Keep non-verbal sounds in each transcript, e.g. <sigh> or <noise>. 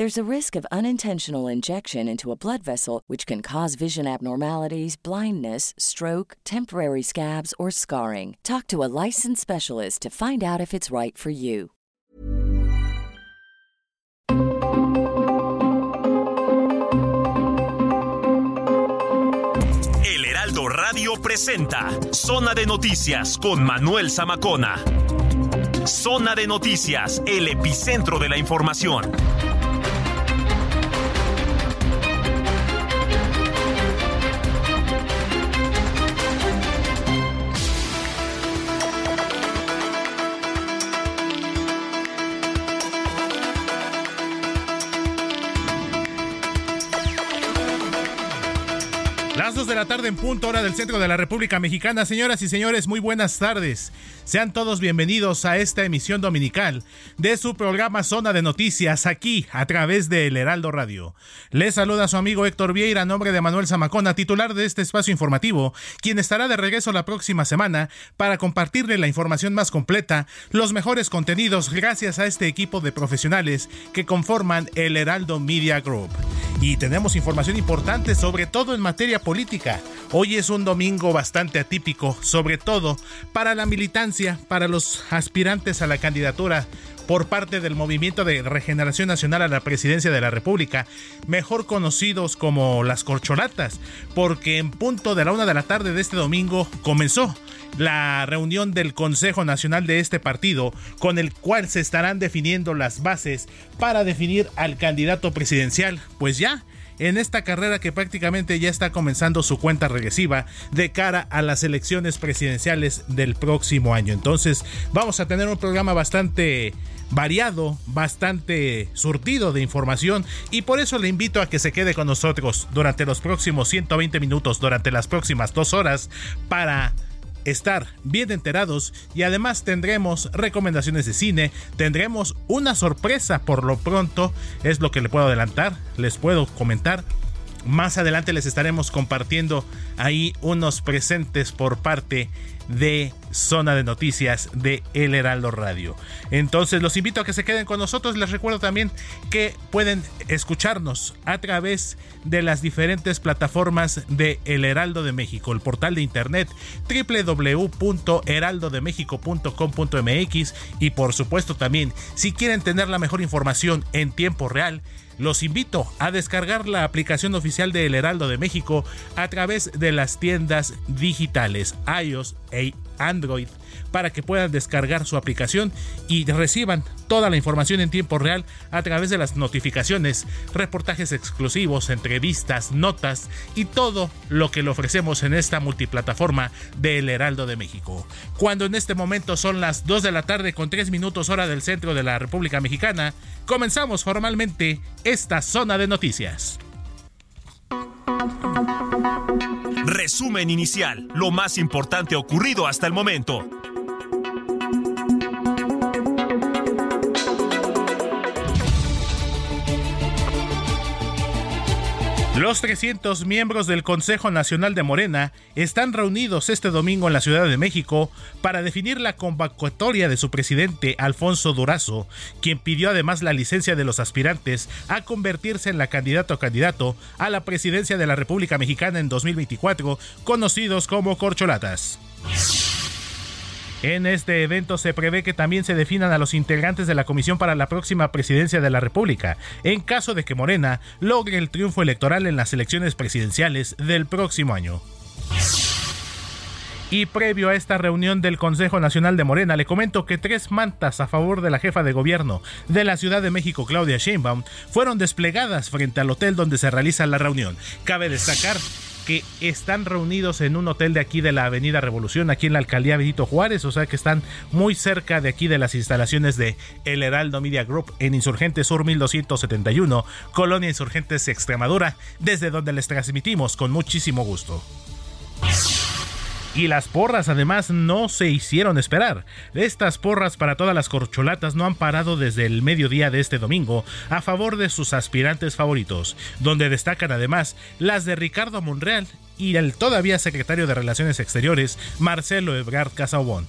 There's a risk of unintentional injection into a blood vessel, which can cause vision abnormalities, blindness, stroke, temporary scabs, or scarring. Talk to a licensed specialist to find out if it's right for you. El Heraldo Radio presenta Zona de Noticias con Manuel Zamacona. Zona de Noticias, el epicentro de la información. De la tarde en punto hora del centro de la República Mexicana. Señoras y señores, muy buenas tardes. Sean todos bienvenidos a esta emisión dominical de su programa Zona de Noticias aquí a través de El Heraldo Radio. Les saluda su amigo Héctor Vieira a nombre de Manuel Zamacona, titular de este espacio informativo, quien estará de regreso la próxima semana para compartirle la información más completa, los mejores contenidos gracias a este equipo de profesionales que conforman el Heraldo Media Group. Y tenemos información importante sobre todo en materia política. Hoy es un domingo bastante atípico, sobre todo para la militancia, para los aspirantes a la candidatura por parte del Movimiento de Regeneración Nacional a la Presidencia de la República, mejor conocidos como las corcholatas, porque en punto de la una de la tarde de este domingo comenzó la reunión del Consejo Nacional de este partido, con el cual se estarán definiendo las bases para definir al candidato presidencial, pues ya en esta carrera que prácticamente ya está comenzando su cuenta regresiva de cara a las elecciones presidenciales del próximo año. Entonces vamos a tener un programa bastante variado, bastante surtido de información y por eso le invito a que se quede con nosotros durante los próximos 120 minutos, durante las próximas dos horas para estar bien enterados y además tendremos recomendaciones de cine, tendremos una sorpresa por lo pronto, es lo que le puedo adelantar, les puedo comentar. Más adelante les estaremos compartiendo ahí unos presentes por parte de Zona de Noticias de El Heraldo Radio. Entonces los invito a que se queden con nosotros. Les recuerdo también que pueden escucharnos a través de las diferentes plataformas de El Heraldo de México, el portal de internet www.heraldodemexico.com.mx y por supuesto también si quieren tener la mejor información en tiempo real los invito a descargar la aplicación oficial de El Heraldo de México a través de las tiendas digitales iOS e Android para que puedan descargar su aplicación y reciban toda la información en tiempo real a través de las notificaciones, reportajes exclusivos, entrevistas, notas y todo lo que le ofrecemos en esta multiplataforma de El Heraldo de México. Cuando en este momento son las 2 de la tarde con 3 minutos hora del centro de la República Mexicana, comenzamos formalmente esta zona de noticias. Resumen inicial, lo más importante ocurrido hasta el momento. Los 300 miembros del Consejo Nacional de Morena están reunidos este domingo en la Ciudad de México para definir la convocatoria de su presidente Alfonso Durazo, quien pidió además la licencia de los aspirantes a convertirse en la candidato o candidato a la presidencia de la República Mexicana en 2024, conocidos como corcholatas. En este evento se prevé que también se definan a los integrantes de la comisión para la próxima presidencia de la República, en caso de que Morena logre el triunfo electoral en las elecciones presidenciales del próximo año. Y previo a esta reunión del Consejo Nacional de Morena, le comento que tres mantas a favor de la jefa de gobierno de la Ciudad de México, Claudia Sheinbaum, fueron desplegadas frente al hotel donde se realiza la reunión. Cabe destacar que están reunidos en un hotel de aquí de la Avenida Revolución, aquí en la alcaldía Benito Juárez, o sea que están muy cerca de aquí de las instalaciones de El Heraldo Media Group en Insurgente Sur 1271, Colonia Insurgentes Extremadura, desde donde les transmitimos con muchísimo gusto. Y las porras además no se hicieron esperar. Estas porras para todas las corcholatas no han parado desde el mediodía de este domingo a favor de sus aspirantes favoritos, donde destacan además las de Ricardo Monreal y el todavía secretario de Relaciones Exteriores, Marcelo Ebrard Casaubon.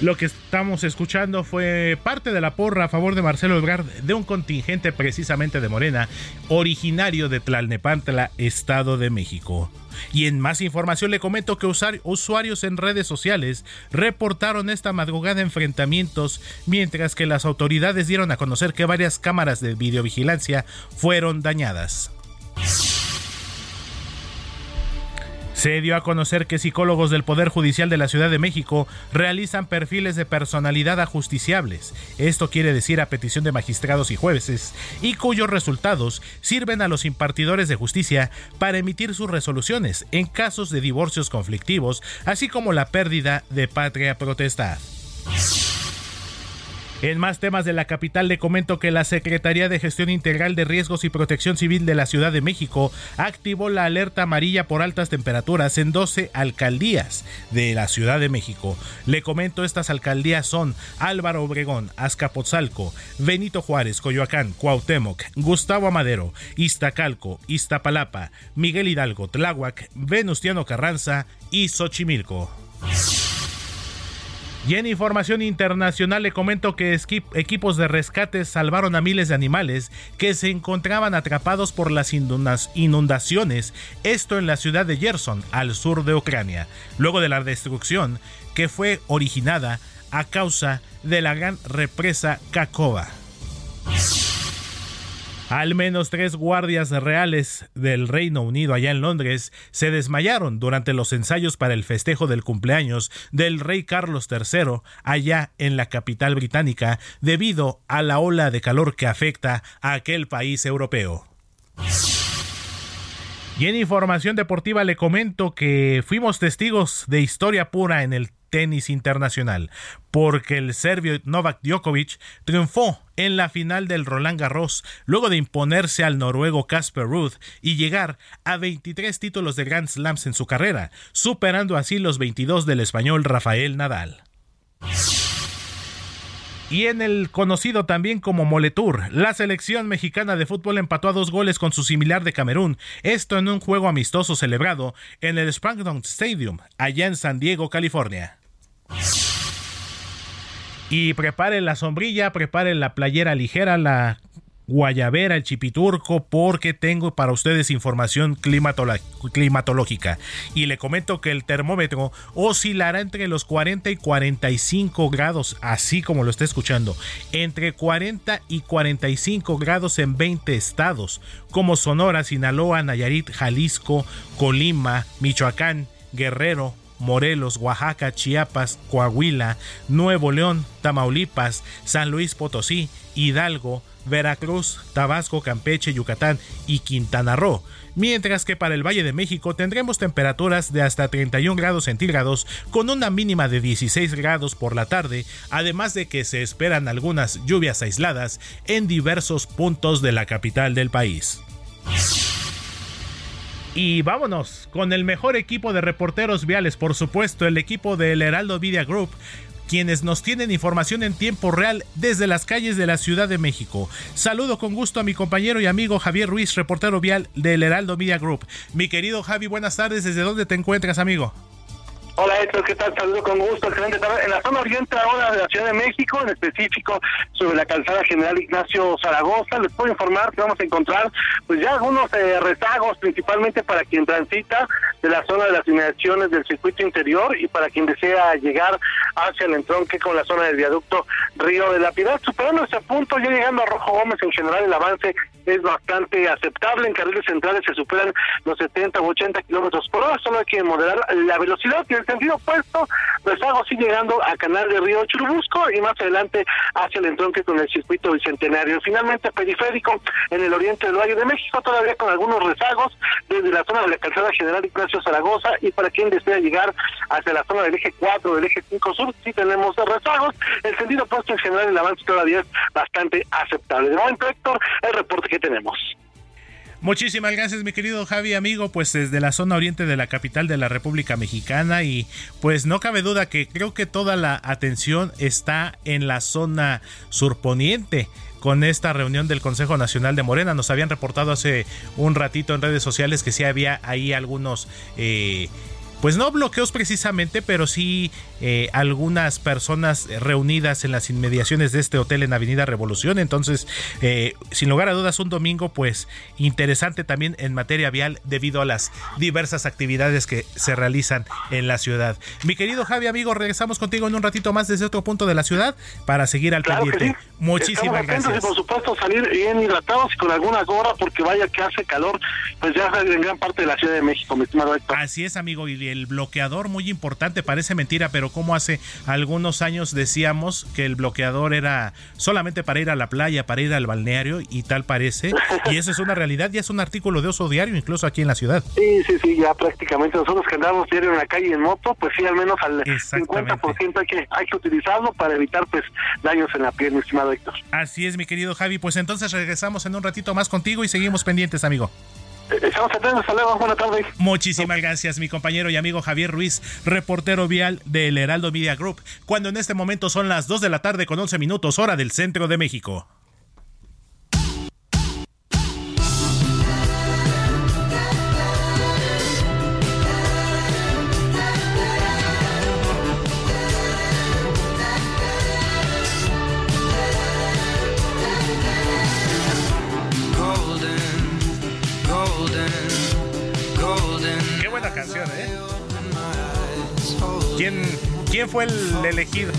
Lo que estamos escuchando fue parte de la porra a favor de Marcelo Ebrard de un contingente precisamente de Morena, originario de Tlalnepantla, Estado de México. Y en más información le comento que usuarios en redes sociales reportaron esta madrugada enfrentamientos, mientras que las autoridades dieron a conocer que varias cámaras de videovigilancia fueron dañadas. Se dio a conocer que psicólogos del Poder Judicial de la Ciudad de México realizan perfiles de personalidad ajusticiables, esto quiere decir a petición de magistrados y jueces, y cuyos resultados sirven a los impartidores de justicia para emitir sus resoluciones en casos de divorcios conflictivos, así como la pérdida de patria protestad. En más temas de la capital le comento que la Secretaría de Gestión Integral de Riesgos y Protección Civil de la Ciudad de México activó la alerta amarilla por altas temperaturas en 12 alcaldías de la Ciudad de México. Le comento estas alcaldías son Álvaro Obregón, Azcapotzalco, Benito Juárez, Coyoacán, Cuauhtémoc, Gustavo Amadero, Iztacalco, Iztapalapa, Miguel Hidalgo, Tláhuac, Venustiano Carranza y Xochimilco. Y en información internacional le comento que equipos de rescate salvaron a miles de animales que se encontraban atrapados por las inundaciones, esto en la ciudad de Gerson, al sur de Ucrania, luego de la destrucción que fue originada a causa de la gran represa Kakova. Al menos tres guardias reales del Reino Unido allá en Londres se desmayaron durante los ensayos para el festejo del cumpleaños del rey Carlos III allá en la capital británica debido a la ola de calor que afecta a aquel país europeo. Y en información deportiva le comento que fuimos testigos de historia pura en el tenis internacional, porque el serbio Novak Djokovic triunfó en la final del Roland Garros luego de imponerse al noruego Casper Ruud y llegar a 23 títulos de Grand Slams en su carrera, superando así los 22 del español Rafael Nadal. Y en el conocido también como Moletour, la selección mexicana de fútbol empató a dos goles con su similar de Camerún, esto en un juego amistoso celebrado en el Sprangdon Stadium, allá en San Diego, California. Y preparen la sombrilla, preparen la playera ligera, la guayabera, el chipiturco, porque tengo para ustedes información climatológica. Y le comento que el termómetro oscilará entre los 40 y 45 grados, así como lo está escuchando, entre 40 y 45 grados en 20 estados, como Sonora, Sinaloa, Nayarit, Jalisco, Colima, Michoacán, Guerrero, Morelos, Oaxaca, Chiapas, Coahuila, Nuevo León, Tamaulipas, San Luis Potosí, Hidalgo, Veracruz, Tabasco, Campeche, Yucatán y Quintana Roo, mientras que para el Valle de México tendremos temperaturas de hasta 31 grados centígrados con una mínima de 16 grados por la tarde, además de que se esperan algunas lluvias aisladas en diversos puntos de la capital del país. Y vámonos con el mejor equipo de reporteros viales, por supuesto, el equipo del Heraldo Media Group, quienes nos tienen información en tiempo real desde las calles de la Ciudad de México. Saludo con gusto a mi compañero y amigo Javier Ruiz, reportero vial del Heraldo Media Group. Mi querido Javi, buenas tardes. ¿Desde dónde te encuentras, amigo? Hola Héctor, ¿qué tal? Saludo con gusto, excelente tarde. En la zona oriente ahora de la Ciudad de México, en específico sobre la calzada General Ignacio Zaragoza, les puedo informar que vamos a encontrar pues ya algunos eh, rezagos, principalmente para quien transita de la zona de las inmediaciones del circuito interior y para quien desea llegar hacia el entronque con la zona del viaducto Río de la Piedad. Superando ese punto, ya llegando a Rojo Gómez, en general el avance es bastante aceptable. En carriles centrales se superan los 70 u 80 kilómetros por hora, solo hay que moderar la velocidad y el sentido opuesto, hago sí llegando a Canal de Río Churubusco y más adelante hacia el entronque con el circuito bicentenario. Finalmente periférico en el oriente del Valle de México, todavía con algunos rezagos desde la zona de la calzada general Ignacio Zaragoza y para quien desea llegar hacia la zona del eje 4 del eje 5 sur, sí tenemos rezagos. El sentido opuesto en general el avance todavía es bastante aceptable. De momento, Héctor, el reporte que tenemos. Muchísimas gracias mi querido Javi amigo, pues desde la zona oriente de la capital de la República Mexicana y pues no cabe duda que creo que toda la atención está en la zona surponiente con esta reunión del Consejo Nacional de Morena. Nos habían reportado hace un ratito en redes sociales que sí había ahí algunos... Eh, pues no bloqueos precisamente, pero sí eh, algunas personas reunidas en las inmediaciones de este hotel en Avenida Revolución. Entonces, eh, sin lugar a dudas, un domingo pues interesante también en materia vial debido a las diversas actividades que se realizan en la ciudad. Mi querido Javi, amigo, regresamos contigo en un ratito más desde otro punto de la ciudad para seguir al pendiente. Muchísimas gracias. Y por supuesto salir bien hidratados y con alguna gorra porque vaya que hace calor, pues ya en gran parte de la Ciudad de México, mi estimado Así es, amigo, y el bloqueador muy importante, parece mentira, pero como hace algunos años decíamos que el bloqueador era solamente para ir a la playa, para ir al balneario y tal parece. Y eso es una realidad, ya es un artículo de oso diario incluso aquí en la ciudad. Sí, sí, sí, ya prácticamente nosotros que andamos diario en la calle en moto, pues sí, al menos al 50% hay que, hay que utilizarlo para evitar pues daños en la piel, mi estimado Héctor. Así es, mi querido Javi, pues entonces regresamos en un ratito más contigo y seguimos pendientes, amigo. Estamos atentos, buenas tardes. Muchísimas gracias, mi compañero y amigo Javier Ruiz, reportero vial del Heraldo Media Group, cuando en este momento son las 2 de la tarde con 11 minutos, hora del centro de México. ¿Quién, fue el elegido?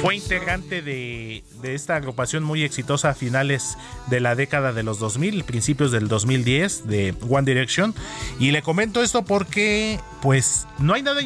Fue integrante de, de, esta agrupación muy exitosa a finales de la década de los 2000, principios del 2010 de One Direction. Y le comento esto porque pues no hay nada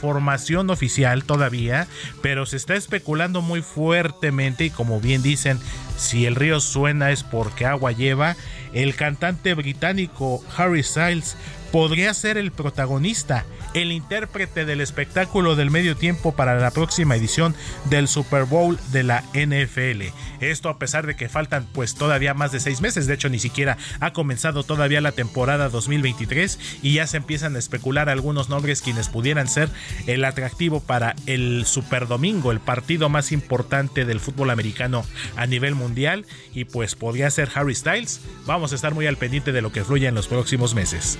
formación oficial todavía, pero se está especulando muy fuertemente y como bien dicen, si el río suena es porque agua lleva. El cantante británico Harry Styles podría ser el protagonista, el intérprete del espectáculo del medio tiempo para la próxima edición del Super Bowl de la NFL. Esto a pesar de que faltan pues todavía más de seis meses, de hecho ni siquiera ha comenzado todavía la temporada 2023 y ya se empiezan a especular algunos nombres quienes pudieran ser el atractivo para el Super Domingo, el partido más importante del fútbol americano a nivel mundial y pues podría ser Harry Styles. Vamos a estar muy al pendiente de lo que fluya en los próximos meses.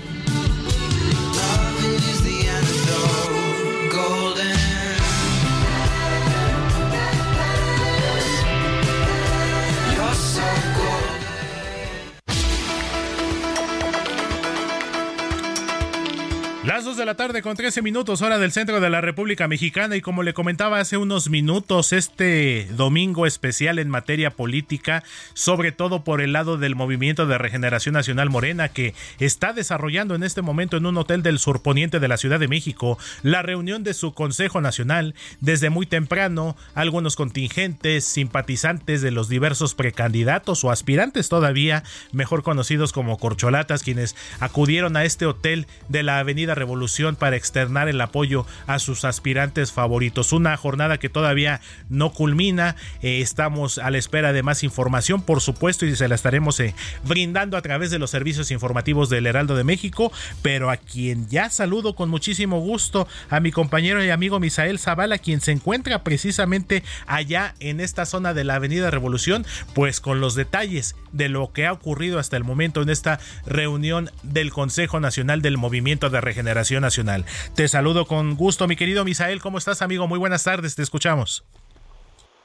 2 de la tarde con 13 minutos hora del centro de la República Mexicana y como le comentaba hace unos minutos, este domingo especial en materia política, sobre todo por el lado del Movimiento de Regeneración Nacional Morena que está desarrollando en este momento en un hotel del surponiente de la Ciudad de México la reunión de su Consejo Nacional. Desde muy temprano, algunos contingentes, simpatizantes de los diversos precandidatos o aspirantes todavía, mejor conocidos como corcholatas, quienes acudieron a este hotel de la Avenida Revolución para externar el apoyo a sus aspirantes favoritos. Una jornada que todavía no culmina. Eh, estamos a la espera de más información, por supuesto, y se la estaremos eh, brindando a través de los servicios informativos del Heraldo de México. Pero a quien ya saludo con muchísimo gusto, a mi compañero y amigo Misael Zavala, quien se encuentra precisamente allá en esta zona de la Avenida Revolución, pues con los detalles de lo que ha ocurrido hasta el momento en esta reunión del Consejo Nacional del Movimiento de Regeneración Nacional. Te saludo con gusto, mi querido Misael. ¿Cómo estás, amigo? Muy buenas tardes, te escuchamos.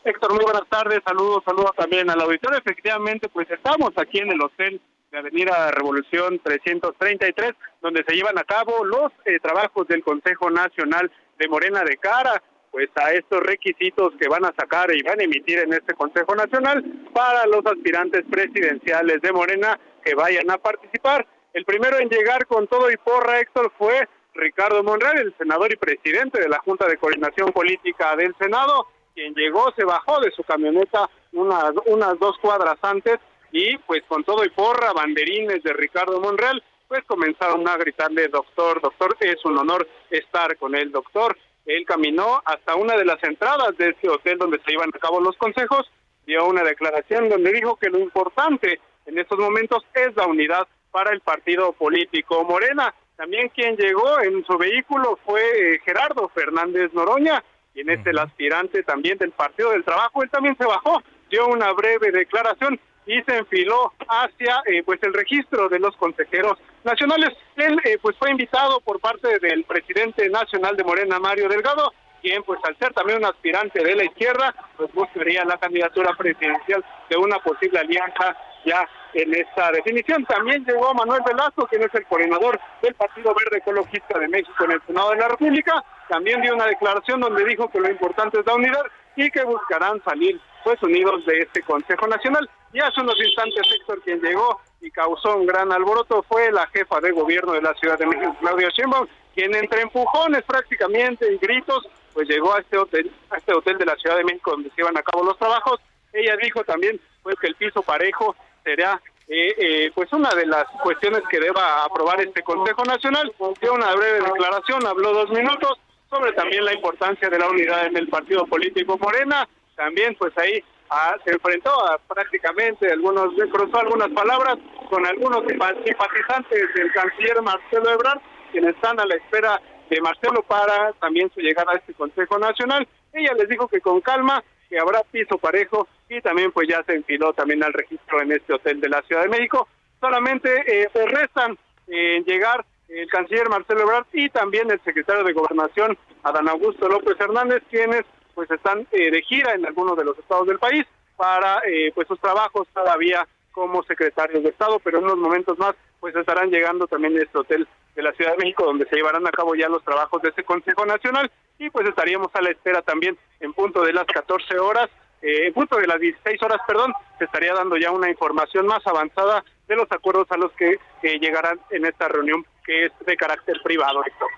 Héctor, muy buenas tardes. Saludos, saludos también al auditorio. Efectivamente, pues estamos aquí en el hotel de Avenida Revolución 333, donde se llevan a cabo los eh, trabajos del Consejo Nacional de Morena de Cara pues a estos requisitos que van a sacar y van a emitir en este Consejo Nacional para los aspirantes presidenciales de Morena que vayan a participar. El primero en llegar con todo y porra, Héctor, fue Ricardo Monreal, el senador y presidente de la Junta de Coordinación Política del Senado, quien llegó, se bajó de su camioneta unas, unas dos cuadras antes y pues con todo y porra, banderines de Ricardo Monreal, pues comenzaron a gritarle, doctor, doctor, es un honor estar con el doctor él caminó hasta una de las entradas de ese hotel donde se iban a cabo los consejos, dio una declaración donde dijo que lo importante en estos momentos es la unidad para el partido político Morena. También quien llegó en su vehículo fue eh, Gerardo Fernández Noroña, quien es el aspirante también del Partido del Trabajo. Él también se bajó, dio una breve declaración y se enfiló hacia eh, pues el registro de los consejeros nacionales. Él eh, pues fue invitado por parte del presidente nacional de Morena, Mario Delgado, quien pues al ser también un aspirante de la izquierda, pues buscaría la candidatura presidencial de una posible alianza ya en esta definición. También llegó Manuel Velasco, quien es el coordinador del Partido Verde Ecologista de México en el Senado de la República. También dio una declaración donde dijo que lo importante es la unidad y que buscarán salir pues unidos de este Consejo Nacional. Y hace unos instantes Héctor quien llegó y causó un gran alboroto fue la jefa de gobierno de la Ciudad de México, Claudia Sheinbaum, quien entre empujones prácticamente y gritos pues llegó a este hotel, a este hotel de la Ciudad de México donde se iban a cabo los trabajos. Ella dijo también pues que el piso parejo será eh, eh, pues una de las cuestiones que deba aprobar este Consejo Nacional. Dio una breve declaración, habló dos minutos sobre también la importancia de la unidad en el partido político Morena también pues ahí ah, se enfrentó a, prácticamente algunos, cruzó algunas palabras con algunos simpatizantes del canciller Marcelo Ebrard, quienes están a la espera de Marcelo para también su llegada a este Consejo Nacional. Ella les dijo que con calma, que habrá piso parejo y también pues ya se enfiló también al registro en este hotel de la Ciudad de México. Solamente eh, se restan en eh, llegar el canciller Marcelo Ebrard y también el secretario de Gobernación, Adán Augusto López Hernández, quienes pues están eh, de gira en algunos de los estados del país para eh, pues sus trabajos todavía como secretarios de Estado, pero en unos momentos más pues estarán llegando también a este hotel de la Ciudad de México donde se llevarán a cabo ya los trabajos de este Consejo Nacional y pues estaríamos a la espera también en punto de las 14 horas, eh, en punto de las 16 horas, perdón, se estaría dando ya una información más avanzada de los acuerdos a los que llegarán en esta reunión que es de carácter privado, Héctor.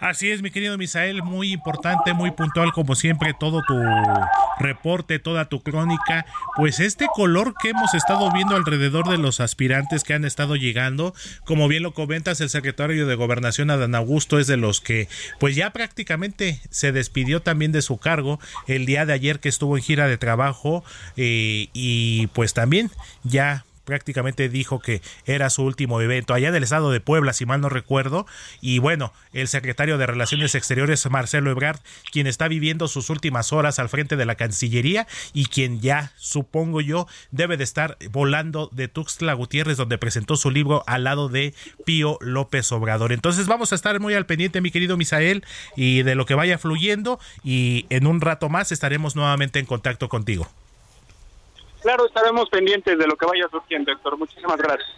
Así es, mi querido Misael, muy importante, muy puntual como siempre todo tu reporte, toda tu crónica. Pues este color que hemos estado viendo alrededor de los aspirantes que han estado llegando, como bien lo comentas, el secretario de Gobernación Adán Augusto es de los que pues ya prácticamente se despidió también de su cargo el día de ayer que estuvo en gira de trabajo eh, y pues también ya prácticamente dijo que era su último evento allá del estado de Puebla, si mal no recuerdo. Y bueno, el secretario de Relaciones Exteriores, Marcelo Ebrard, quien está viviendo sus últimas horas al frente de la Cancillería y quien ya, supongo yo, debe de estar volando de Tuxtla Gutiérrez, donde presentó su libro al lado de Pío López Obrador. Entonces vamos a estar muy al pendiente, mi querido Misael, y de lo que vaya fluyendo y en un rato más estaremos nuevamente en contacto contigo. Claro, estaremos pendientes de lo que vaya surgiendo, Héctor. Muchísimas gracias.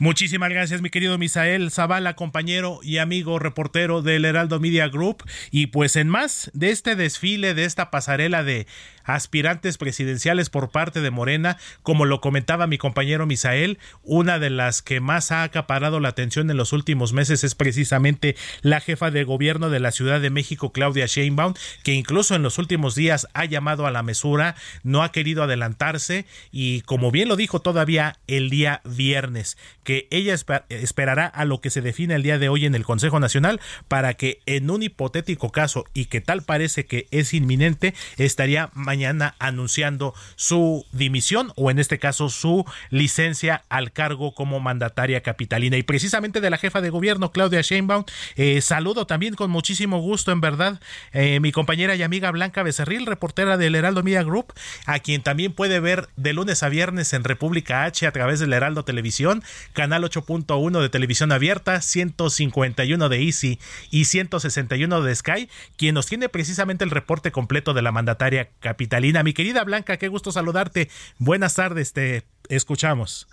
Muchísimas gracias, mi querido Misael Zavala, compañero y amigo reportero del Heraldo Media Group. Y pues en más de este desfile, de esta pasarela de aspirantes presidenciales por parte de Morena, como lo comentaba mi compañero Misael, una de las que más ha acaparado la atención en los últimos meses es precisamente la jefa de gobierno de la Ciudad de México, Claudia Sheinbaum, que incluso en los últimos días ha llamado a la mesura, no ha querido adelantarse y como bien lo dijo todavía el día viernes, que ella esperará a lo que se define el día de hoy en el Consejo Nacional para que en un hipotético caso y que tal parece que es inminente, estaría mañana anunciando su dimisión o en este caso su licencia al cargo como mandataria capitalina. Y precisamente de la jefa de gobierno, Claudia Sheinbaum, eh, saludo también con muchísimo gusto, en verdad, eh, mi compañera y amiga Blanca Becerril, reportera del Heraldo Media Group, a quien también puede ver de lunes a viernes en República H a través del Heraldo Televisión, canal 8.1 de televisión abierta, 151 de Easy y 161 de Sky, quien nos tiene precisamente el reporte completo de la mandataria capitalina. Mi querida Blanca, qué gusto saludarte. Buenas tardes, te escuchamos.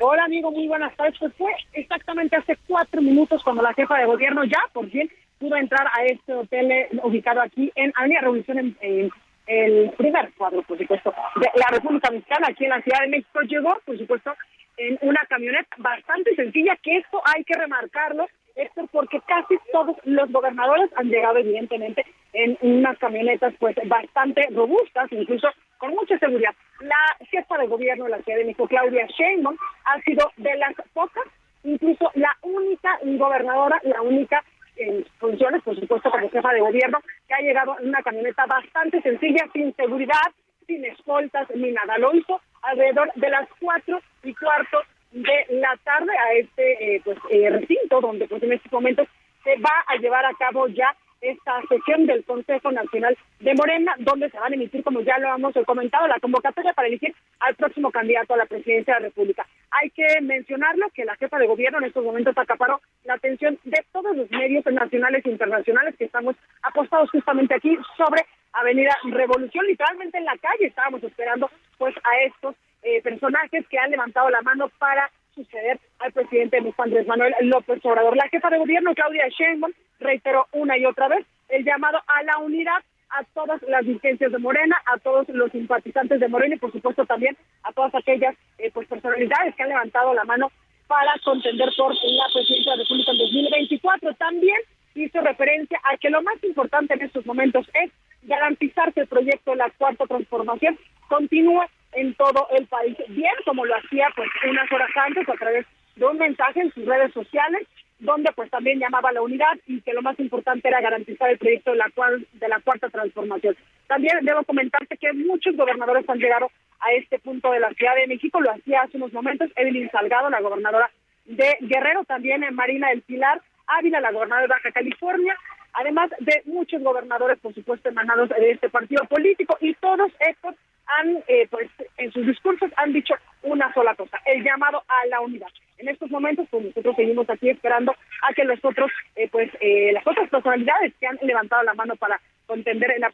Hola amigo, muy buenas tardes. Pues fue exactamente hace cuatro minutos cuando la jefa de gobierno ya por fin pudo entrar a este hotel eh, ubicado aquí en Avenida Revolución en, el primer cuadro, por supuesto, de la República Mexicana, aquí en la Ciudad de México. Llegó, por supuesto, en una camioneta bastante sencilla, que esto hay que remarcarlo, esto porque casi todos los gobernadores han llegado, evidentemente, en unas camionetas pues bastante robustas, incluso con mucha seguridad. La jefa de gobierno de la Ciudad de México, Claudia Sheinbaum, ha sido de las pocas, incluso la única gobernadora, la única en funciones, por supuesto, como jefa de gobierno, que ha llegado en una camioneta bastante sencilla, sin seguridad, sin escoltas ni nada. Lo hizo alrededor de las cuatro y cuarto de la tarde a este eh, pues eh, recinto donde pues en estos momentos se va a llevar a cabo ya esta sesión del Consejo Nacional de Morena, donde se van a emitir, como ya lo hemos comentado, la convocatoria para elegir al próximo candidato a la presidencia de la República. Hay que mencionarlo que la jefa de gobierno en estos momentos acaparó la atención de todos los medios nacionales e internacionales que estamos apostados justamente aquí sobre Avenida Revolución, literalmente en la calle estábamos esperando pues a estos eh, personajes que han levantado la mano para suceder al presidente Andrés Manuel López Obrador. La jefa de gobierno, Claudia Sheinbaum, reiteró una y otra vez el llamado a la unidad a todas las dirigencias de Morena, a todos los simpatizantes de Morena y por supuesto también a todas aquellas eh, pues personalidades que han levantado la mano para contender por la presidencia de la República en 2024. También hizo referencia a que lo más importante en estos momentos es garantizar que el proyecto de la cuarta transformación continúe en todo el país, bien como lo hacía pues unas horas antes a través de un mensaje en sus redes sociales, donde pues también llamaba a la unidad y que lo más importante era garantizar el proyecto de la, cual, de la cuarta transformación. También debo comentarte que muchos gobernadores han llegado a este punto de la Ciudad de México, lo hacía hace unos momentos Evelyn Salgado, la gobernadora de Guerrero, también Marina del Pilar, Ávila, la gobernadora de Baja California, además de muchos gobernadores, por supuesto, emanados de este partido político, y todos estos han, eh, pues, en sus discursos han dicho una sola cosa, el llamado a la unidad. En estos momentos, pues nosotros seguimos aquí esperando a que los otros, eh, pues, eh, las otras personalidades que han levantado la mano para contender en la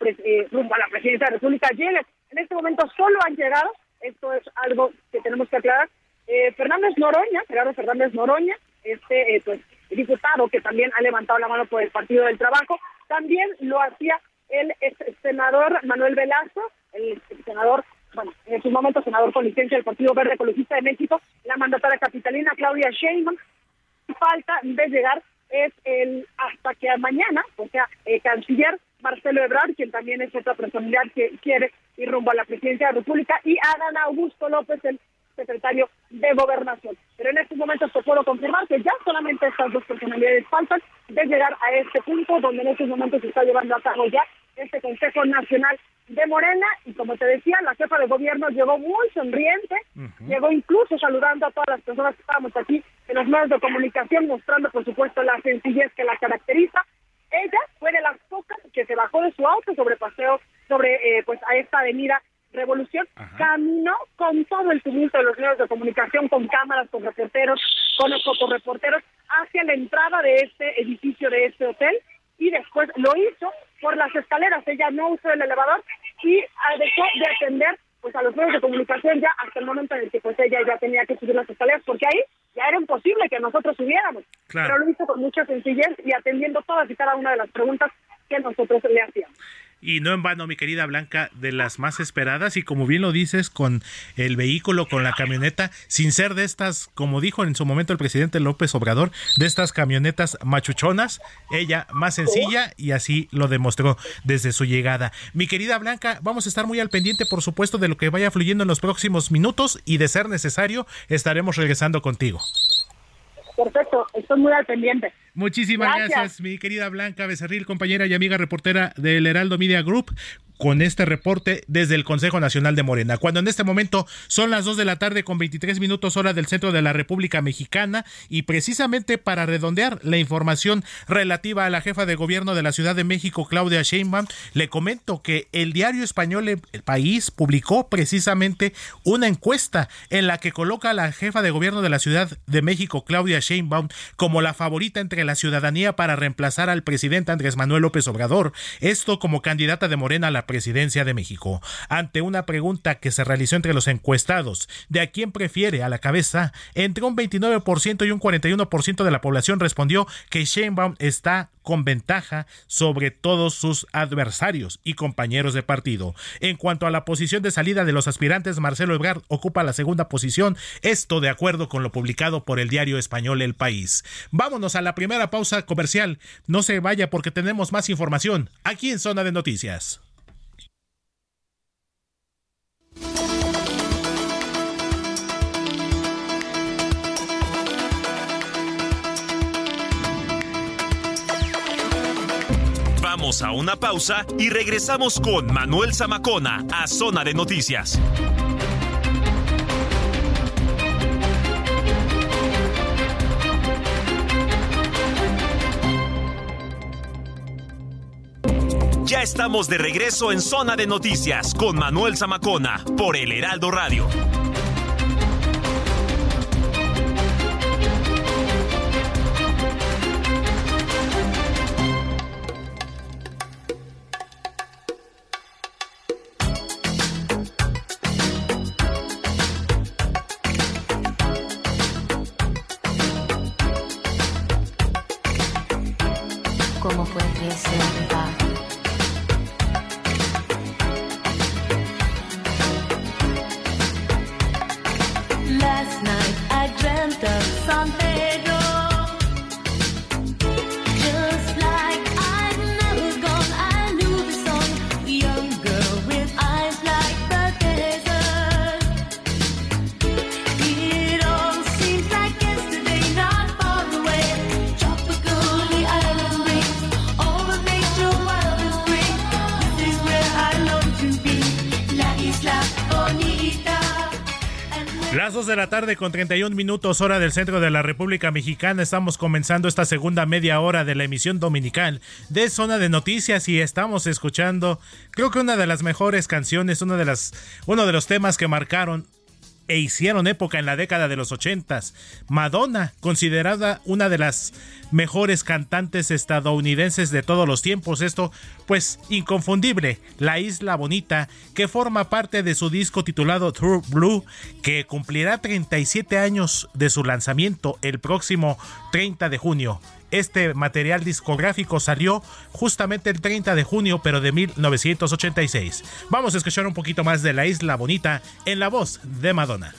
rumbo a la presidencia de la República lleguen. En este momento solo han llegado, esto es algo que tenemos que aclarar, Fernández Noroña, Gerardo Fernández Noroña, este, pues, diputado que también ha levantado la mano por el Partido del Trabajo, también lo hacía el senador Manuel Velasco, el senador, bueno, en su momento senador con licencia del Partido Verde Ecologista de México, la mandataria capitalina Claudia Sheinbaum. Falta de llegar es el hasta que mañana, o sea, el canciller Marcelo Ebrard, quien también es otra personalidad que quiere ir rumbo a la presidencia de la República, y Adán Augusto López, el secretario de Gobernación. Pero en estos momentos te puedo confirmar que ya solamente estas dos personalidades faltan de llegar a este punto donde en estos momentos se está llevando a cabo ya este Consejo Nacional de Morena y como te decía, la jefa de gobierno llegó muy sonriente, llegó incluso saludando a todas las personas que estábamos aquí en los medios de comunicación, mostrando por supuesto la sencillez que la caracteriza. Ella fue de las pocas que se bajó de su auto sobre paseo, sobre eh, pues a esta avenida Revolución, caminó con todo el tumulto de los medios de comunicación, con cámaras, con reporteros, con los fotoreporteros, hacia la entrada de este edificio, de este hotel, y después lo hizo por las escaleras. Ella no usó el elevador y dejó de atender pues a los medios de comunicación ya hasta el momento en el que pues ella ya tenía que subir las escaleras porque ahí ya era imposible que nosotros subiéramos. Pero lo hizo con mucha sencillez y atendiendo todas y cada una de las preguntas que nosotros le hacíamos. Y no en vano, mi querida Blanca, de las más esperadas y como bien lo dices, con el vehículo, con la camioneta, sin ser de estas, como dijo en su momento el presidente López Obrador, de estas camionetas machuchonas, ella más sencilla y así lo demostró desde su llegada. Mi querida Blanca, vamos a estar muy al pendiente, por supuesto, de lo que vaya fluyendo en los próximos minutos y de ser necesario, estaremos regresando contigo. Perfecto, estoy muy al pendiente. Muchísimas gracias. mi querida Blanca Becerril, compañera y amiga reportera del Heraldo Media Group con este reporte desde el Consejo Nacional de Morena. Cuando en este momento son las 2 de la tarde con 23 minutos hora del centro de la República Mexicana y precisamente para redondear la información relativa a la jefa de gobierno de la Ciudad de México, Claudia Sheinbaum, le comento que el diario español El País publicó precisamente una encuesta en la que coloca a la jefa de gobierno de la Ciudad de México, Claudia Sheinbaum, como la favorita entre la ciudadanía para reemplazar al presidente Andrés Manuel López Obrador, esto como candidata de Morena a la presidencia de México. Ante una pregunta que se realizó entre los encuestados de a quién prefiere a la cabeza, entre un 29% y un 41% de la población respondió que Sheinbaum está con ventaja sobre todos sus adversarios y compañeros de partido. En cuanto a la posición de salida de los aspirantes, Marcelo Ebrard ocupa la segunda posición, esto de acuerdo con lo publicado por el diario español El País. Vámonos a la primera pausa comercial. No se vaya porque tenemos más información aquí en Zona de Noticias. Vamos a una pausa y regresamos con Manuel Zamacona a Zona de Noticias. Ya estamos de regreso en Zona de Noticias con Manuel Zamacona por el Heraldo Radio. De la tarde con 31 minutos hora del centro de la República Mexicana. Estamos comenzando esta segunda media hora de la emisión dominical de Zona de Noticias y estamos escuchando creo que una de las mejores canciones, una de las, uno de los temas que marcaron e hicieron época en la década de los ochentas. Madonna, considerada una de las mejores cantantes estadounidenses de todos los tiempos. Esto, pues, inconfundible. La Isla Bonita, que forma parte de su disco titulado True Blue, que cumplirá 37 años de su lanzamiento el próximo 30 de junio. Este material discográfico salió justamente el 30 de junio, pero de 1986. Vamos a escuchar un poquito más de La Isla Bonita en la voz de Madonna.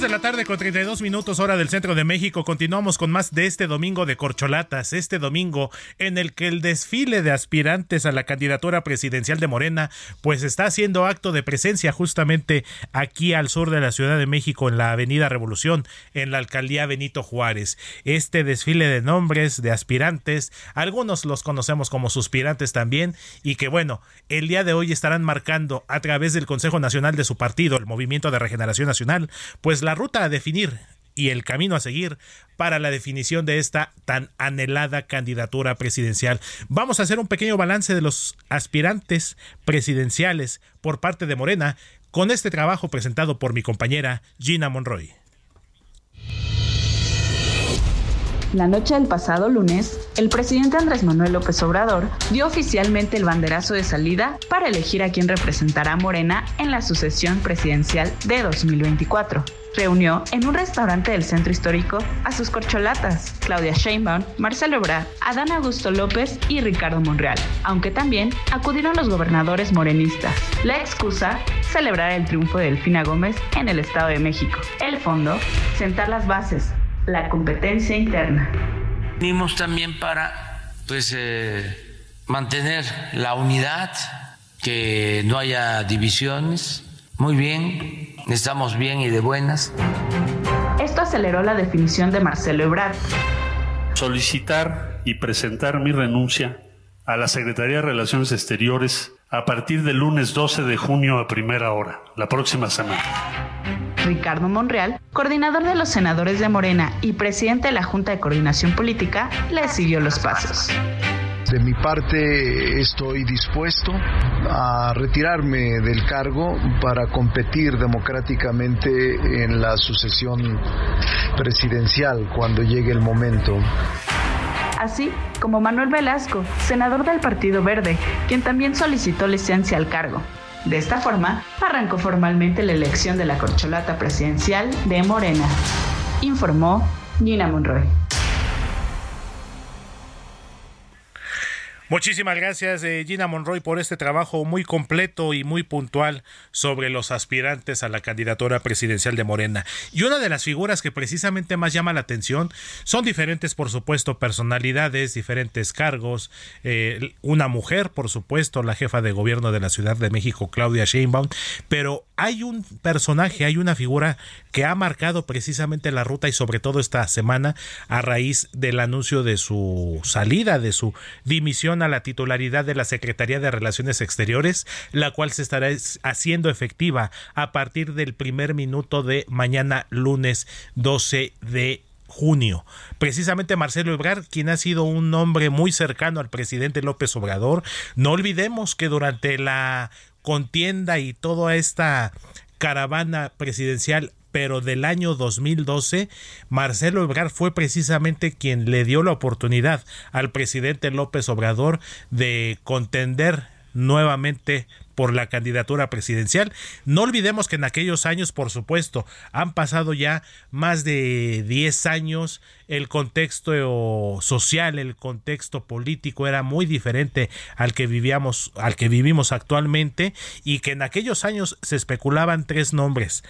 De la tarde con 32 minutos hora del centro de México. Continuamos con más de este domingo de corcholatas. Este domingo en el que el desfile de aspirantes a la candidatura presidencial de Morena pues está haciendo acto de presencia justamente aquí al sur de la Ciudad de México en la Avenida Revolución en la alcaldía Benito Juárez. Este desfile de nombres de aspirantes, algunos los conocemos como suspirantes también y que bueno, el día de hoy estarán marcando a través del Consejo Nacional de su partido, el Movimiento de Regeneración Nacional, pues la ruta a definir y el camino a seguir para la definición de esta tan anhelada candidatura presidencial. Vamos a hacer un pequeño balance de los aspirantes presidenciales por parte de Morena con este trabajo presentado por mi compañera Gina Monroy. La noche del pasado lunes, el presidente Andrés Manuel López Obrador dio oficialmente el banderazo de salida para elegir a quien representará a Morena en la sucesión presidencial de 2024 reunió en un restaurante del centro histórico a sus corcholatas, Claudia Sheinbaum, Marcelo Ebrard, Adán Augusto López y Ricardo Monreal, aunque también acudieron los gobernadores morenistas. La excusa, celebrar el triunfo de Delfina Gómez en el Estado de México. El fondo, sentar las bases, la competencia interna. Venimos también para pues eh, mantener la unidad, que no haya divisiones. Muy bien, estamos bien y de buenas. Esto aceleró la definición de Marcelo Ebrard. Solicitar y presentar mi renuncia a la Secretaría de Relaciones Exteriores a partir del lunes 12 de junio a primera hora, la próxima semana. Ricardo Monreal, coordinador de los senadores de Morena y presidente de la Junta de Coordinación Política, le siguió los pasos. De mi parte estoy dispuesto a retirarme del cargo para competir democráticamente en la sucesión presidencial cuando llegue el momento así como Manuel Velasco, senador del Partido Verde, quien también solicitó licencia al cargo. De esta forma, arrancó formalmente la elección de la corcholata presidencial de Morena, informó Nina Monroy. Muchísimas gracias eh, Gina Monroy por este trabajo muy completo y muy puntual sobre los aspirantes a la candidatura presidencial de Morena. Y una de las figuras que precisamente más llama la atención son diferentes, por supuesto, personalidades, diferentes cargos. Eh, una mujer, por supuesto, la jefa de gobierno de la Ciudad de México, Claudia Sheinbaum. Pero hay un personaje, hay una figura que ha marcado precisamente la ruta y sobre todo esta semana a raíz del anuncio de su salida, de su dimisión a la titularidad de la Secretaría de Relaciones Exteriores, la cual se estará haciendo efectiva a partir del primer minuto de mañana lunes 12 de junio. Precisamente Marcelo Ebrard, quien ha sido un hombre muy cercano al presidente López Obrador, no olvidemos que durante la contienda y toda esta caravana presidencial pero del año 2012, Marcelo Ebrard fue precisamente quien le dio la oportunidad al presidente López Obrador de contender nuevamente por la candidatura presidencial. No olvidemos que en aquellos años, por supuesto, han pasado ya más de 10 años, el contexto social, el contexto político era muy diferente al que vivíamos, al que vivimos actualmente y que en aquellos años se especulaban tres nombres.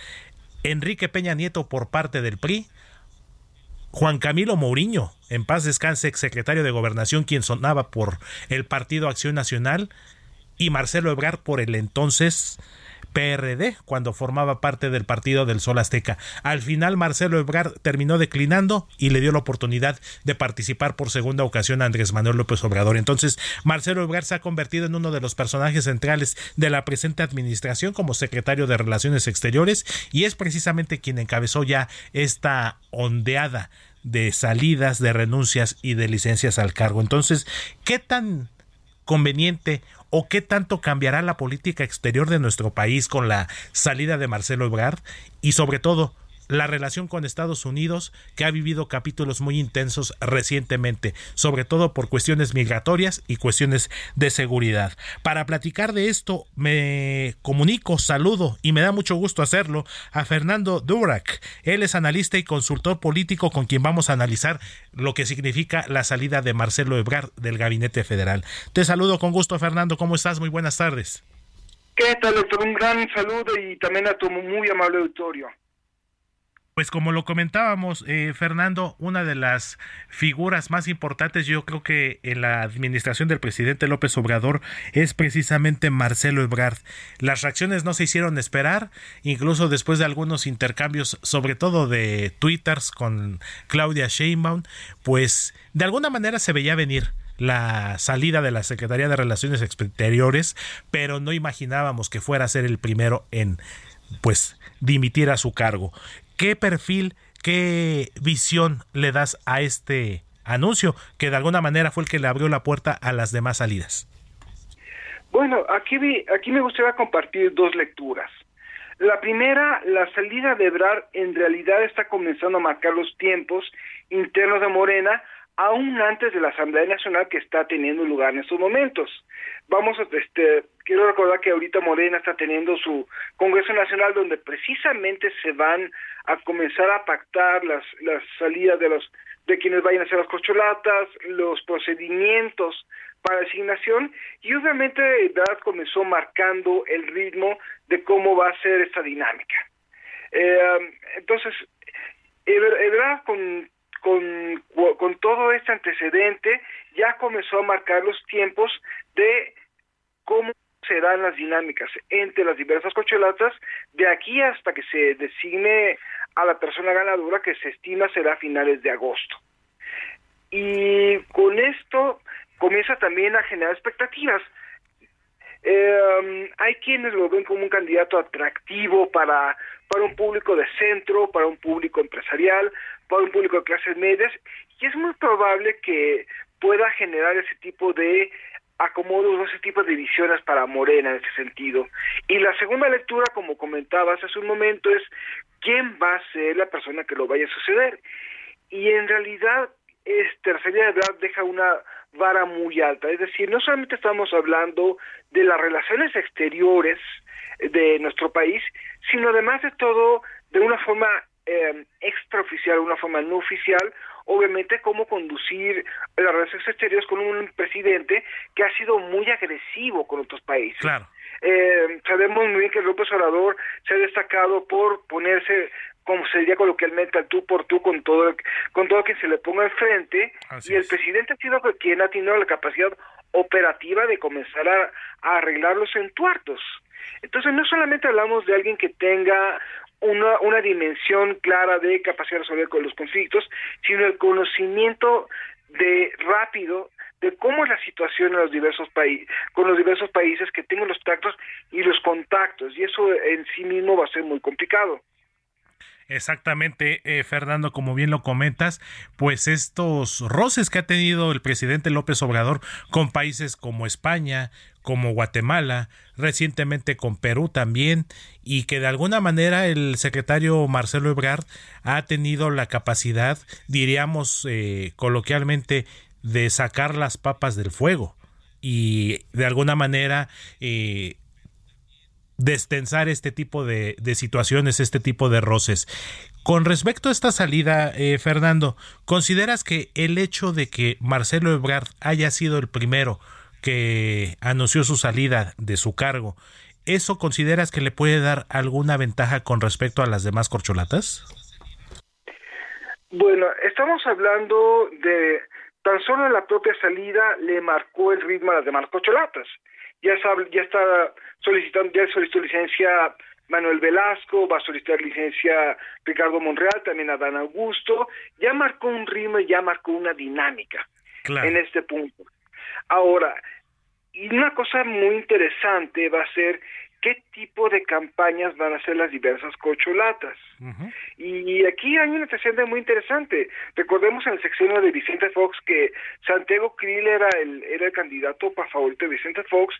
Enrique Peña Nieto por parte del PRI, Juan Camilo Mourinho, en paz descanse, exsecretario de Gobernación, quien sonaba por el Partido Acción Nacional, y Marcelo Ebrard por el entonces PRD cuando formaba parte del partido del Sol Azteca. Al final Marcelo Ebrard terminó declinando y le dio la oportunidad de participar por segunda ocasión a Andrés Manuel López Obrador. Entonces Marcelo Ebrard se ha convertido en uno de los personajes centrales de la presente administración como secretario de Relaciones Exteriores y es precisamente quien encabezó ya esta ondeada de salidas, de renuncias y de licencias al cargo. Entonces, ¿qué tan conveniente o qué tanto cambiará la política exterior de nuestro país con la salida de Marcelo Ebrard y sobre todo la relación con Estados Unidos, que ha vivido capítulos muy intensos recientemente, sobre todo por cuestiones migratorias y cuestiones de seguridad. Para platicar de esto, me comunico, saludo y me da mucho gusto hacerlo a Fernando Durac. Él es analista y consultor político con quien vamos a analizar lo que significa la salida de Marcelo Ebrard del Gabinete Federal. Te saludo con gusto, Fernando. ¿Cómo estás? Muy buenas tardes. ¿Qué tal, doctor? Un gran saludo y también a tu muy amable auditorio. Pues como lo comentábamos, eh, Fernando, una de las figuras más importantes yo creo que en la administración del presidente López Obrador es precisamente Marcelo Ebrard. Las reacciones no se hicieron esperar, incluso después de algunos intercambios, sobre todo de twitters con Claudia Sheinbaum, pues de alguna manera se veía venir la salida de la Secretaría de Relaciones Exteriores, pero no imaginábamos que fuera a ser el primero en pues dimitir a su cargo. ¿Qué perfil, qué visión le das a este anuncio que de alguna manera fue el que le abrió la puerta a las demás salidas? Bueno, aquí, aquí me gustaría compartir dos lecturas. La primera, la salida de Ebrard en realidad está comenzando a marcar los tiempos internos de Morena, aún antes de la Asamblea Nacional que está teniendo lugar en estos momentos. Vamos a, este, quiero recordar que ahorita Morena está teniendo su Congreso Nacional donde precisamente se van a comenzar a pactar las, las salidas de los de quienes vayan a hacer las cocholatas, los procedimientos para asignación y obviamente Ebrard comenzó marcando el ritmo de cómo va a ser esta dinámica. Eh, entonces, Ebrard con, con, con todo este antecedente ya comenzó a marcar los tiempos de cómo serán las dinámicas entre las diversas cocholatas de aquí hasta que se designe a la persona ganadora que se estima será a finales de agosto. Y con esto comienza también a generar expectativas. Eh, hay quienes lo ven como un candidato atractivo para, para un público de centro, para un público empresarial, para un público de clases medias, y es muy probable que pueda generar ese tipo de acomodos, ese tipo de visiones para Morena en ese sentido. Y la segunda lectura, como comentabas hace un momento, es quién va a ser la persona que lo vaya a suceder. Y en realidad, este, la de verdad deja una vara muy alta. Es decir, no solamente estamos hablando de las relaciones exteriores de nuestro país, sino además de todo, de una forma eh, extraoficial, una forma no oficial, obviamente cómo conducir las relaciones exteriores con un presidente que ha sido muy agresivo con otros países. Claro. Eh, sabemos muy bien que López Obrador se ha destacado por ponerse como se diría coloquialmente al tú por tú con todo con todo quien se le ponga enfrente y el presidente ha sido quien ha tenido la capacidad operativa de comenzar a, arreglar los entuertos entonces no solamente hablamos de alguien que tenga una, una dimensión clara de capacidad de resolver con los conflictos, sino el conocimiento de rápido de cómo es la situación en los diversos países, con los diversos países que tengan los tactos y los contactos, y eso en sí mismo va a ser muy complicado. Exactamente, eh, Fernando, como bien lo comentas, pues estos roces que ha tenido el presidente López Obrador con países como España, como Guatemala, recientemente con Perú también, y que de alguna manera el secretario Marcelo Ebrard ha tenido la capacidad, diríamos eh, coloquialmente, de sacar las papas del fuego y de alguna manera eh, destensar este tipo de, situaciones, este tipo de roces. Con respecto a esta salida, eh, Fernando, ¿consideras que el hecho de que Marcelo Ebrard haya sido el primero que anunció su salida de su cargo, ¿eso consideras que le puede dar alguna ventaja con respecto a las demás corcholatas? Bueno, estamos hablando de tan solo la propia salida le marcó el ritmo a las demás corcholatas. Ya, ya está solicitando, ya solicitó licencia Manuel Velasco, va a solicitar licencia Ricardo Monreal, también Adán Augusto, ya marcó un ritmo y ya marcó una dinámica en este punto. Ahora, y una cosa muy interesante va a ser qué tipo de campañas van a hacer las diversas cocholatas. Y aquí hay un antecedente muy interesante. Recordemos en el sección de Vicente Fox que Santiago Krill era el, era el candidato para favorito de Vicente Fox.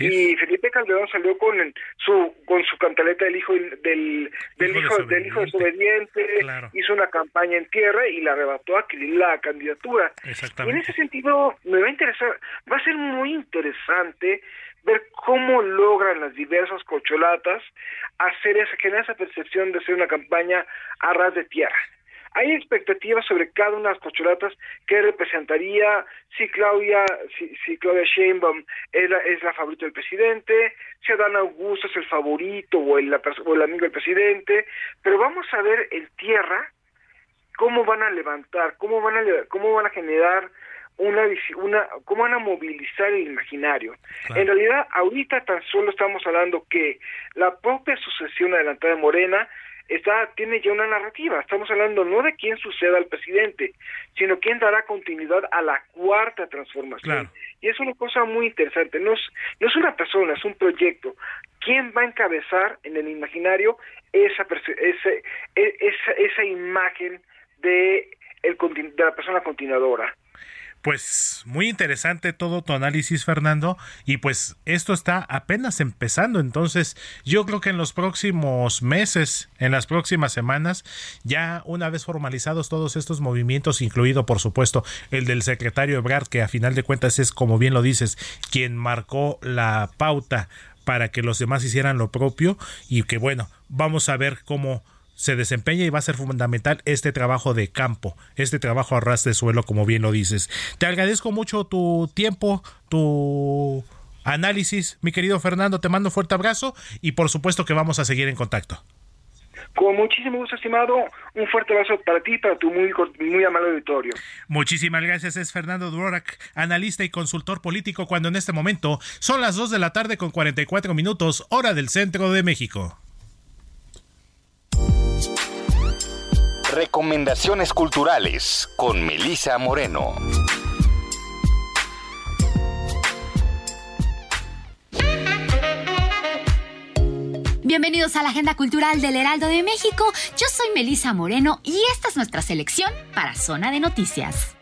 Y Felipe Calderón salió con su con su cantaleta del hijo del, del hijo, del hijo desobediente, hizo una campaña en tierra y le arrebató a Krill la candidatura. Y en ese sentido me va a interesar, va a ser muy interesante ver cómo logran las diversas cocholatas hacer esa, generar esa percepción de ser una campaña a ras de tierra. Hay expectativas sobre cada una de las cocholatas que representaría si Claudia, si, si Claudia Sheinbaum es la, es la favorita del presidente, si Adán Augusto es el favorito o el, o el amigo del presidente, pero vamos a ver en tierra cómo van a levantar, cómo van a, cómo van a generar una, una cómo van a movilizar el imaginario. En realidad, ahorita tan solo estamos hablando que la propia sucesión adelantada de Morena está tiene ya una narrativa. Estamos hablando no de quién suceda al presidente, sino quién dará continuidad a la cuarta transformación. Y es una cosa muy interesante. No es, no es una persona, es un proyecto. ¿Quién va a encabezar en el imaginario esa, ese, e, esa, esa imagen de, el, de la persona continuadora? Pues muy interesante todo tu análisis, Fernando. Y pues esto está apenas empezando. Entonces, yo creo que en los próximos meses, en las próximas semanas, ya una vez formalizados todos estos movimientos, incluido por supuesto el del secretario Ebrard, que a final de cuentas es, como bien lo dices, quien marcó la pauta para que los demás hicieran lo propio y que bueno, vamos a ver cómo se desempeña y va a ser fundamental este trabajo de campo, este trabajo a ras de suelo, como bien lo dices. Te agradezco mucho tu tiempo, tu análisis, mi querido Fernando, te mando un fuerte abrazo y por supuesto que vamos a seguir en contacto. Con muchísimo gusto, estimado. Un fuerte abrazo para ti y para tu muy, muy amable auditorio. Muchísimas gracias. Es Fernando Durorak, analista y consultor político, cuando en este momento son las 2 de la tarde con 44 minutos, hora del centro de México. Recomendaciones culturales con Melisa Moreno. Bienvenidos a la Agenda Cultural del Heraldo de México. Yo soy Melisa Moreno y esta es nuestra selección para Zona de Noticias.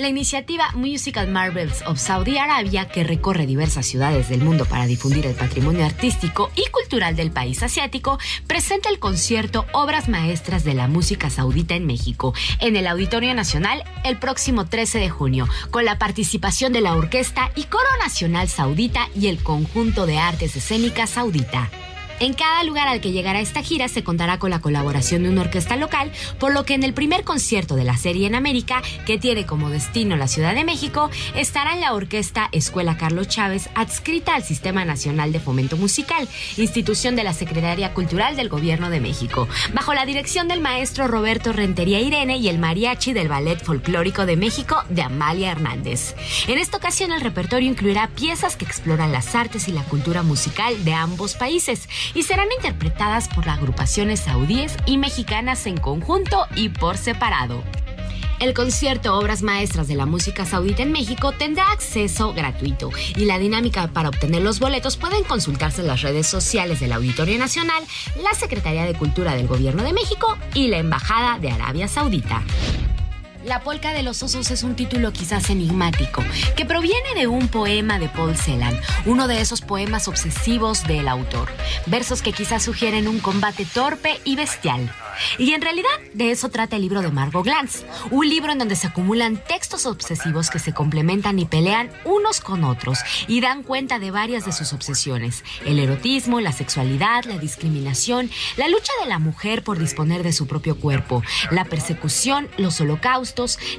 La iniciativa Musical Marvels of Saudi Arabia, que recorre diversas ciudades del mundo para difundir el patrimonio artístico y cultural del país asiático, presenta el concierto Obras Maestras de la Música Saudita en México, en el Auditorio Nacional el próximo 13 de junio, con la participación de la Orquesta y Coro Nacional Saudita y el Conjunto de Artes Escénicas Saudita. En cada lugar al que llegará esta gira se contará con la colaboración de una orquesta local, por lo que en el primer concierto de la serie en América, que tiene como destino la Ciudad de México, estará la orquesta Escuela Carlos Chávez, adscrita al Sistema Nacional de Fomento Musical, institución de la Secretaría Cultural del Gobierno de México, bajo la dirección del maestro Roberto Rentería Irene y el mariachi del Ballet Folclórico de México de Amalia Hernández. En esta ocasión el repertorio incluirá piezas que exploran las artes y la cultura musical de ambos países y serán interpretadas por las agrupaciones saudíes y mexicanas en conjunto y por separado. El concierto Obras Maestras de la Música Saudita en México tendrá acceso gratuito y la dinámica para obtener los boletos pueden consultarse en las redes sociales del Auditorio Nacional, la Secretaría de Cultura del Gobierno de México y la Embajada de Arabia Saudita. La polca de los osos es un título quizás enigmático, que proviene de un poema de Paul Celan, uno de esos poemas obsesivos del autor. Versos que quizás sugieren un combate torpe y bestial. Y en realidad de eso trata el libro de Margot Glantz, un libro en donde se acumulan textos obsesivos que se complementan y pelean unos con otros y dan cuenta de varias de sus obsesiones, el erotismo, la sexualidad, la discriminación, la lucha de la mujer por disponer de su propio cuerpo, la persecución, los holocaustos,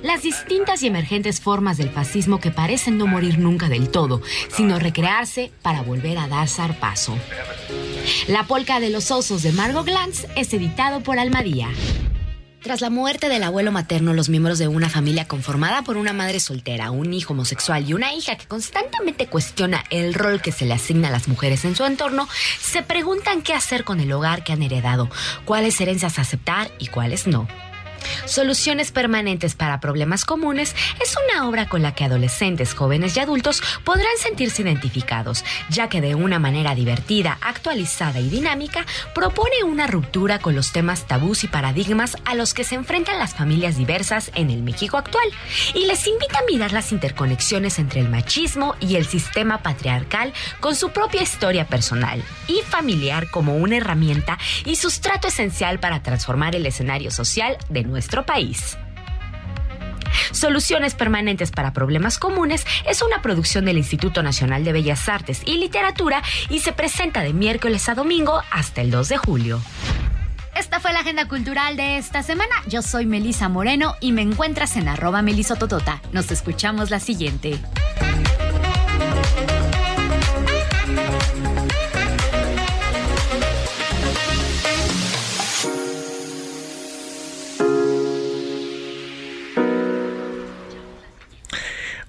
las distintas y emergentes formas del fascismo que parecen no morir nunca del todo, sino recrearse para volver a dar zarpazo. La polca de los osos de Margot Glantz es editado por Almadía. Tras la muerte del abuelo materno, los miembros de una familia conformada por una madre soltera, un hijo homosexual y una hija que constantemente cuestiona el rol que se le asigna a las mujeres en su entorno, se preguntan qué hacer con el hogar que han heredado, cuáles herencias aceptar y cuáles no. Soluciones permanentes para problemas comunes es una obra con la que adolescentes, jóvenes y adultos podrán sentirse identificados, ya que de una manera divertida, actualizada y dinámica propone una ruptura con los temas tabús y paradigmas a los que se enfrentan las familias diversas en el México actual y les invita a mirar las interconexiones entre el machismo y el sistema patriarcal con su propia historia personal y familiar como una herramienta y sustrato esencial para transformar el escenario social de nuestro país. Soluciones Permanentes para Problemas Comunes es una producción del Instituto Nacional de Bellas Artes y Literatura y se presenta de miércoles a domingo hasta el 2 de julio. Esta fue la agenda cultural de esta semana. Yo soy Melisa Moreno y me encuentras en arroba melisototota. Nos escuchamos la siguiente.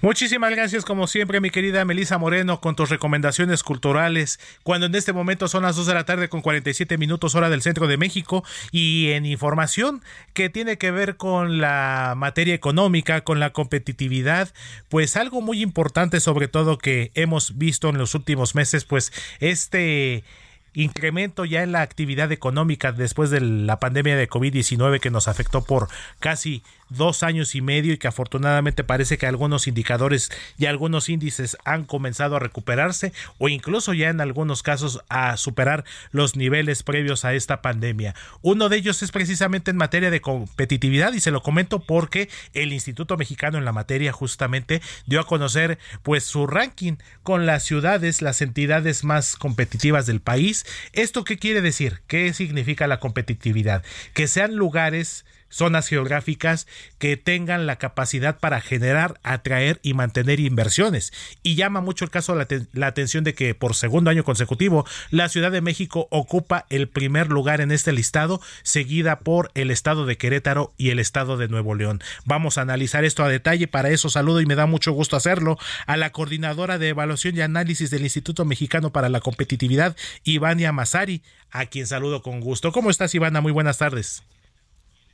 Muchísimas gracias como siempre mi querida Melisa Moreno con tus recomendaciones culturales. Cuando en este momento son las 2 de la tarde con 47 minutos hora del centro de México y en información que tiene que ver con la materia económica, con la competitividad, pues algo muy importante sobre todo que hemos visto en los últimos meses pues este incremento ya en la actividad económica después de la pandemia de COVID-19 que nos afectó por casi dos años y medio y que afortunadamente parece que algunos indicadores y algunos índices han comenzado a recuperarse o incluso ya en algunos casos a superar los niveles previos a esta pandemia. Uno de ellos es precisamente en materia de competitividad y se lo comento porque el Instituto Mexicano en la materia justamente dio a conocer pues su ranking con las ciudades, las entidades más competitivas del país. ¿Esto qué quiere decir? ¿Qué significa la competitividad? Que sean lugares zonas geográficas que tengan la capacidad para generar, atraer y mantener inversiones. Y llama mucho el caso la, atención de que por segundo año consecutivo la Ciudad de México ocupa el primer lugar en este listado, seguida por el estado de Querétaro y el estado de Nuevo León. Vamos a analizar esto a detalle, para eso saludo y me da mucho gusto hacerlo a la coordinadora de evaluación y análisis del Instituto Mexicano para la Competitividad, Ivania Mazari, a quien saludo con gusto. ¿Cómo estás, Ivana? Muy buenas tardes.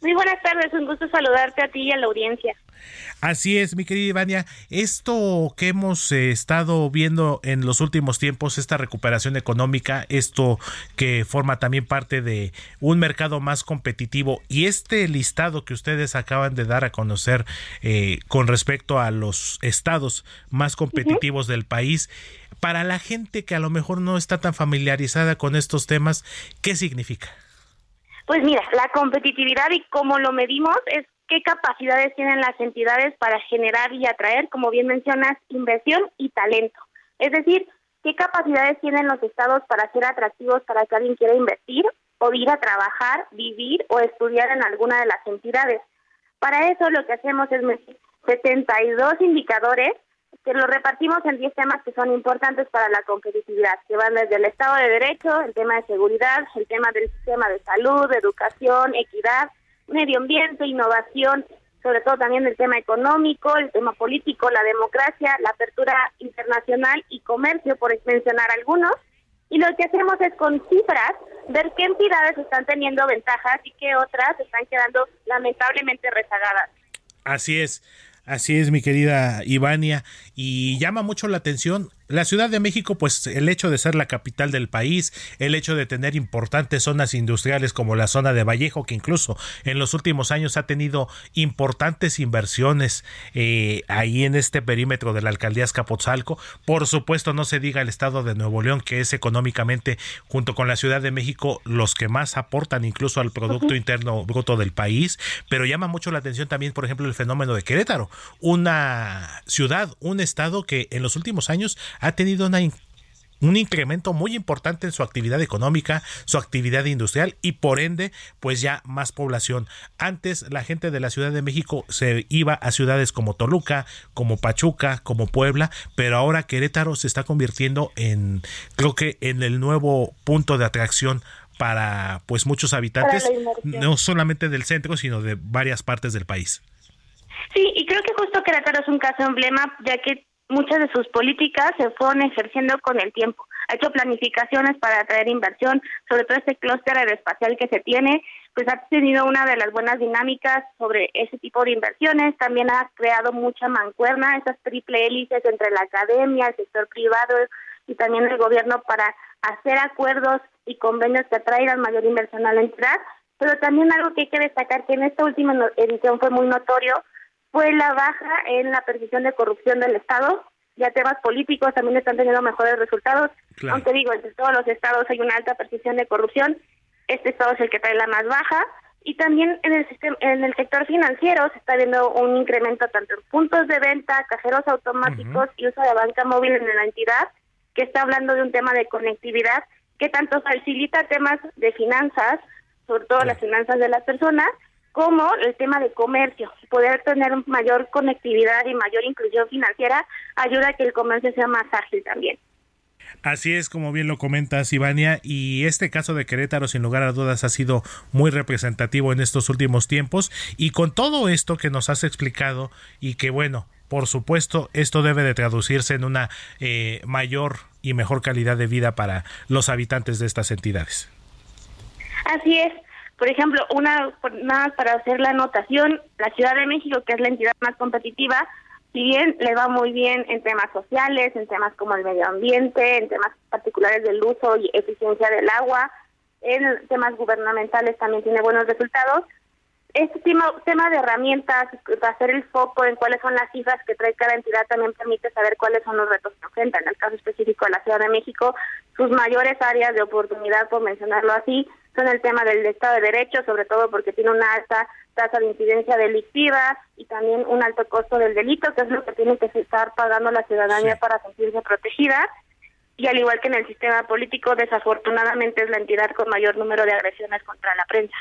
Muy buenas tardes, un gusto saludarte a ti y a la audiencia. Así es, mi querida Ivania. Esto que hemos eh, estado viendo en los últimos tiempos, esta recuperación económica, esto que forma también parte de un mercado más competitivo y este listado que ustedes acaban de dar a conocer eh, con respecto a los estados más competitivos del país, para la gente que a lo mejor no está tan familiarizada con estos temas, ¿qué significa? Pues mira, la competitividad y cómo lo medimos es qué capacidades tienen las entidades para generar y atraer, como bien mencionas, inversión y talento. Es decir, qué capacidades tienen los estados para ser atractivos para que alguien quiera invertir o ir a trabajar, vivir o estudiar en alguna de las entidades. Para eso lo que hacemos es medir 72 indicadores que lo repartimos en 10 temas que son importantes para la competitividad, que van desde el Estado de Derecho, el tema de seguridad, el tema del sistema de salud, educación, equidad, medio ambiente, innovación, sobre todo también el tema económico, el tema político, la democracia, la apertura internacional y comercio, por mencionar algunos. Y lo que hacemos es con cifras ver qué entidades están teniendo ventajas y qué otras están quedando lamentablemente rezagadas. Así es. Así es, mi querida Ivania, y llama mucho la atención la Ciudad de México, pues el hecho de ser la capital del país, el hecho de tener importantes zonas industriales como la zona de Vallejo, que incluso en los últimos años ha tenido importantes inversiones eh, ahí en este perímetro de la alcaldía Escapotzalco. Por supuesto, no se diga el estado de Nuevo León, que es económicamente, junto con la Ciudad de México, los que más aportan incluso al Producto Interno Bruto del país. Pero llama mucho la atención también, por ejemplo, el fenómeno de Querétaro, una ciudad, un estado que en los últimos años ha tenido un incremento muy importante en su actividad económica, su actividad industrial y por ende, pues ya más población. Antes la gente de la Ciudad de México se iba a ciudades como Toluca, como Pachuca, como Puebla, pero ahora Querétaro se está convirtiendo en, creo que en el nuevo punto de atracción para pues muchos habitantes, no solamente del centro, sino de varias partes del país. Sí, y creo que justo Querétaro es un caso emblema, ya que muchas de sus políticas se fueron ejerciendo con el tiempo. Ha hecho planificaciones para atraer inversión, sobre todo este clúster aeroespacial que se tiene, pues ha tenido una de las buenas dinámicas sobre ese tipo de inversiones. También ha creado mucha mancuerna, esas triple hélices entre la academia, el sector privado y también el gobierno para hacer acuerdos y convenios que atraigan mayor inversión a la entidad. Pero también algo que hay que destacar que en esta última edición fue muy notorio fue la baja en la percepción de corrupción del Estado. Ya temas políticos también están teniendo mejores resultados. Aunque digo, entre todos los estados hay una alta percepción de corrupción. Este estado es el que trae la más baja. Y también en el, sistema, en el sector financiero se está viendo un incremento tanto en puntos de venta, cajeros automáticos y uso de banca móvil en la entidad, que está hablando de un tema de conectividad que tanto facilita temas de finanzas, sobre todo las finanzas de las personas, como el tema de comercio. Poder tener mayor conectividad y mayor inclusión financiera ayuda a que el comercio sea más ágil también. Así es, como bien lo comentas, Ivania, y este caso de Querétaro, sin lugar a dudas, ha sido muy representativo en estos últimos tiempos. Y con todo esto que nos has explicado, y que bueno, por supuesto, esto debe de traducirse en una eh, mayor y mejor calidad de vida para los habitantes de estas entidades. Así es. Por ejemplo, una nada más para hacer la anotación, la Ciudad de México, que es la entidad más competitiva, si bien le va muy bien en temas sociales, en temas como el medio ambiente, en temas particulares del uso y eficiencia del agua, en temas gubernamentales también tiene buenos resultados, este tema, tema de herramientas, hacer el foco en cuáles son las cifras que trae cada entidad también permite saber cuáles son los retos que enfrentan. En el caso específico de la Ciudad de México, sus mayores áreas de oportunidad, por mencionarlo así, son el tema del Estado de Derecho, sobre todo porque tiene una alta tasa de incidencia delictiva y también un alto costo del delito, que es lo que tiene que estar pagando la ciudadanía para sentirse protegida. Y al igual que en el sistema político, desafortunadamente es la entidad con mayor número de agresiones contra la prensa.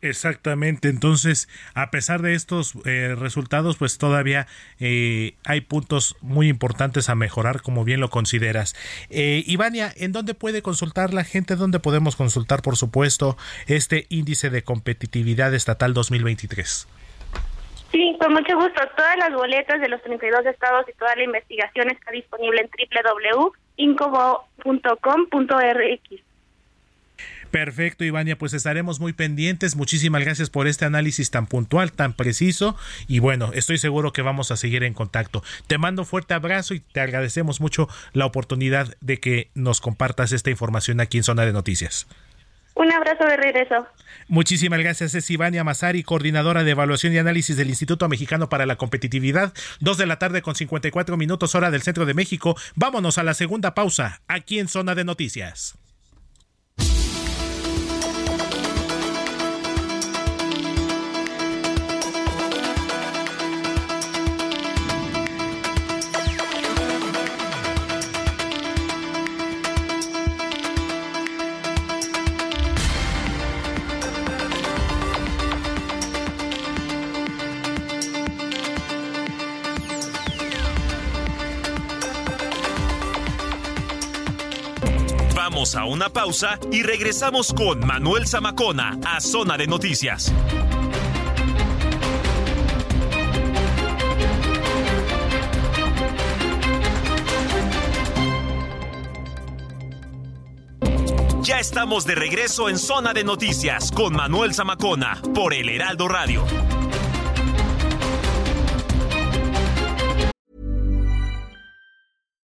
Exactamente, entonces a pesar de estos eh, resultados pues todavía eh, hay puntos muy importantes a mejorar como bien lo consideras. Eh, Ivania, ¿en dónde puede consultar la gente? ¿Dónde podemos consultar por supuesto este índice de competitividad estatal 2023? Sí, con mucho gusto. Todas las boletas de los 32 estados y toda la investigación está disponible en www.incobo.com.rx. Perfecto, Ivania, pues estaremos muy pendientes. Muchísimas gracias por este análisis tan puntual, tan preciso. Y bueno, estoy seguro que vamos a seguir en contacto. Te mando un fuerte abrazo y te agradecemos mucho la oportunidad de que nos compartas esta información aquí en Zona de Noticias. Un abrazo de regreso. Muchísimas gracias, es Ivania Mazari, coordinadora de evaluación y análisis del Instituto Mexicano para la Competitividad. Dos de la tarde con 54 minutos hora del centro de México. Vámonos a la segunda pausa, aquí en Zona de Noticias. A una pausa y regresamos con Manuel Zamacona a Zona de Noticias. Ya estamos de regreso en Zona de Noticias con Manuel Zamacona por el Heraldo Radio.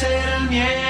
puede ser el miedo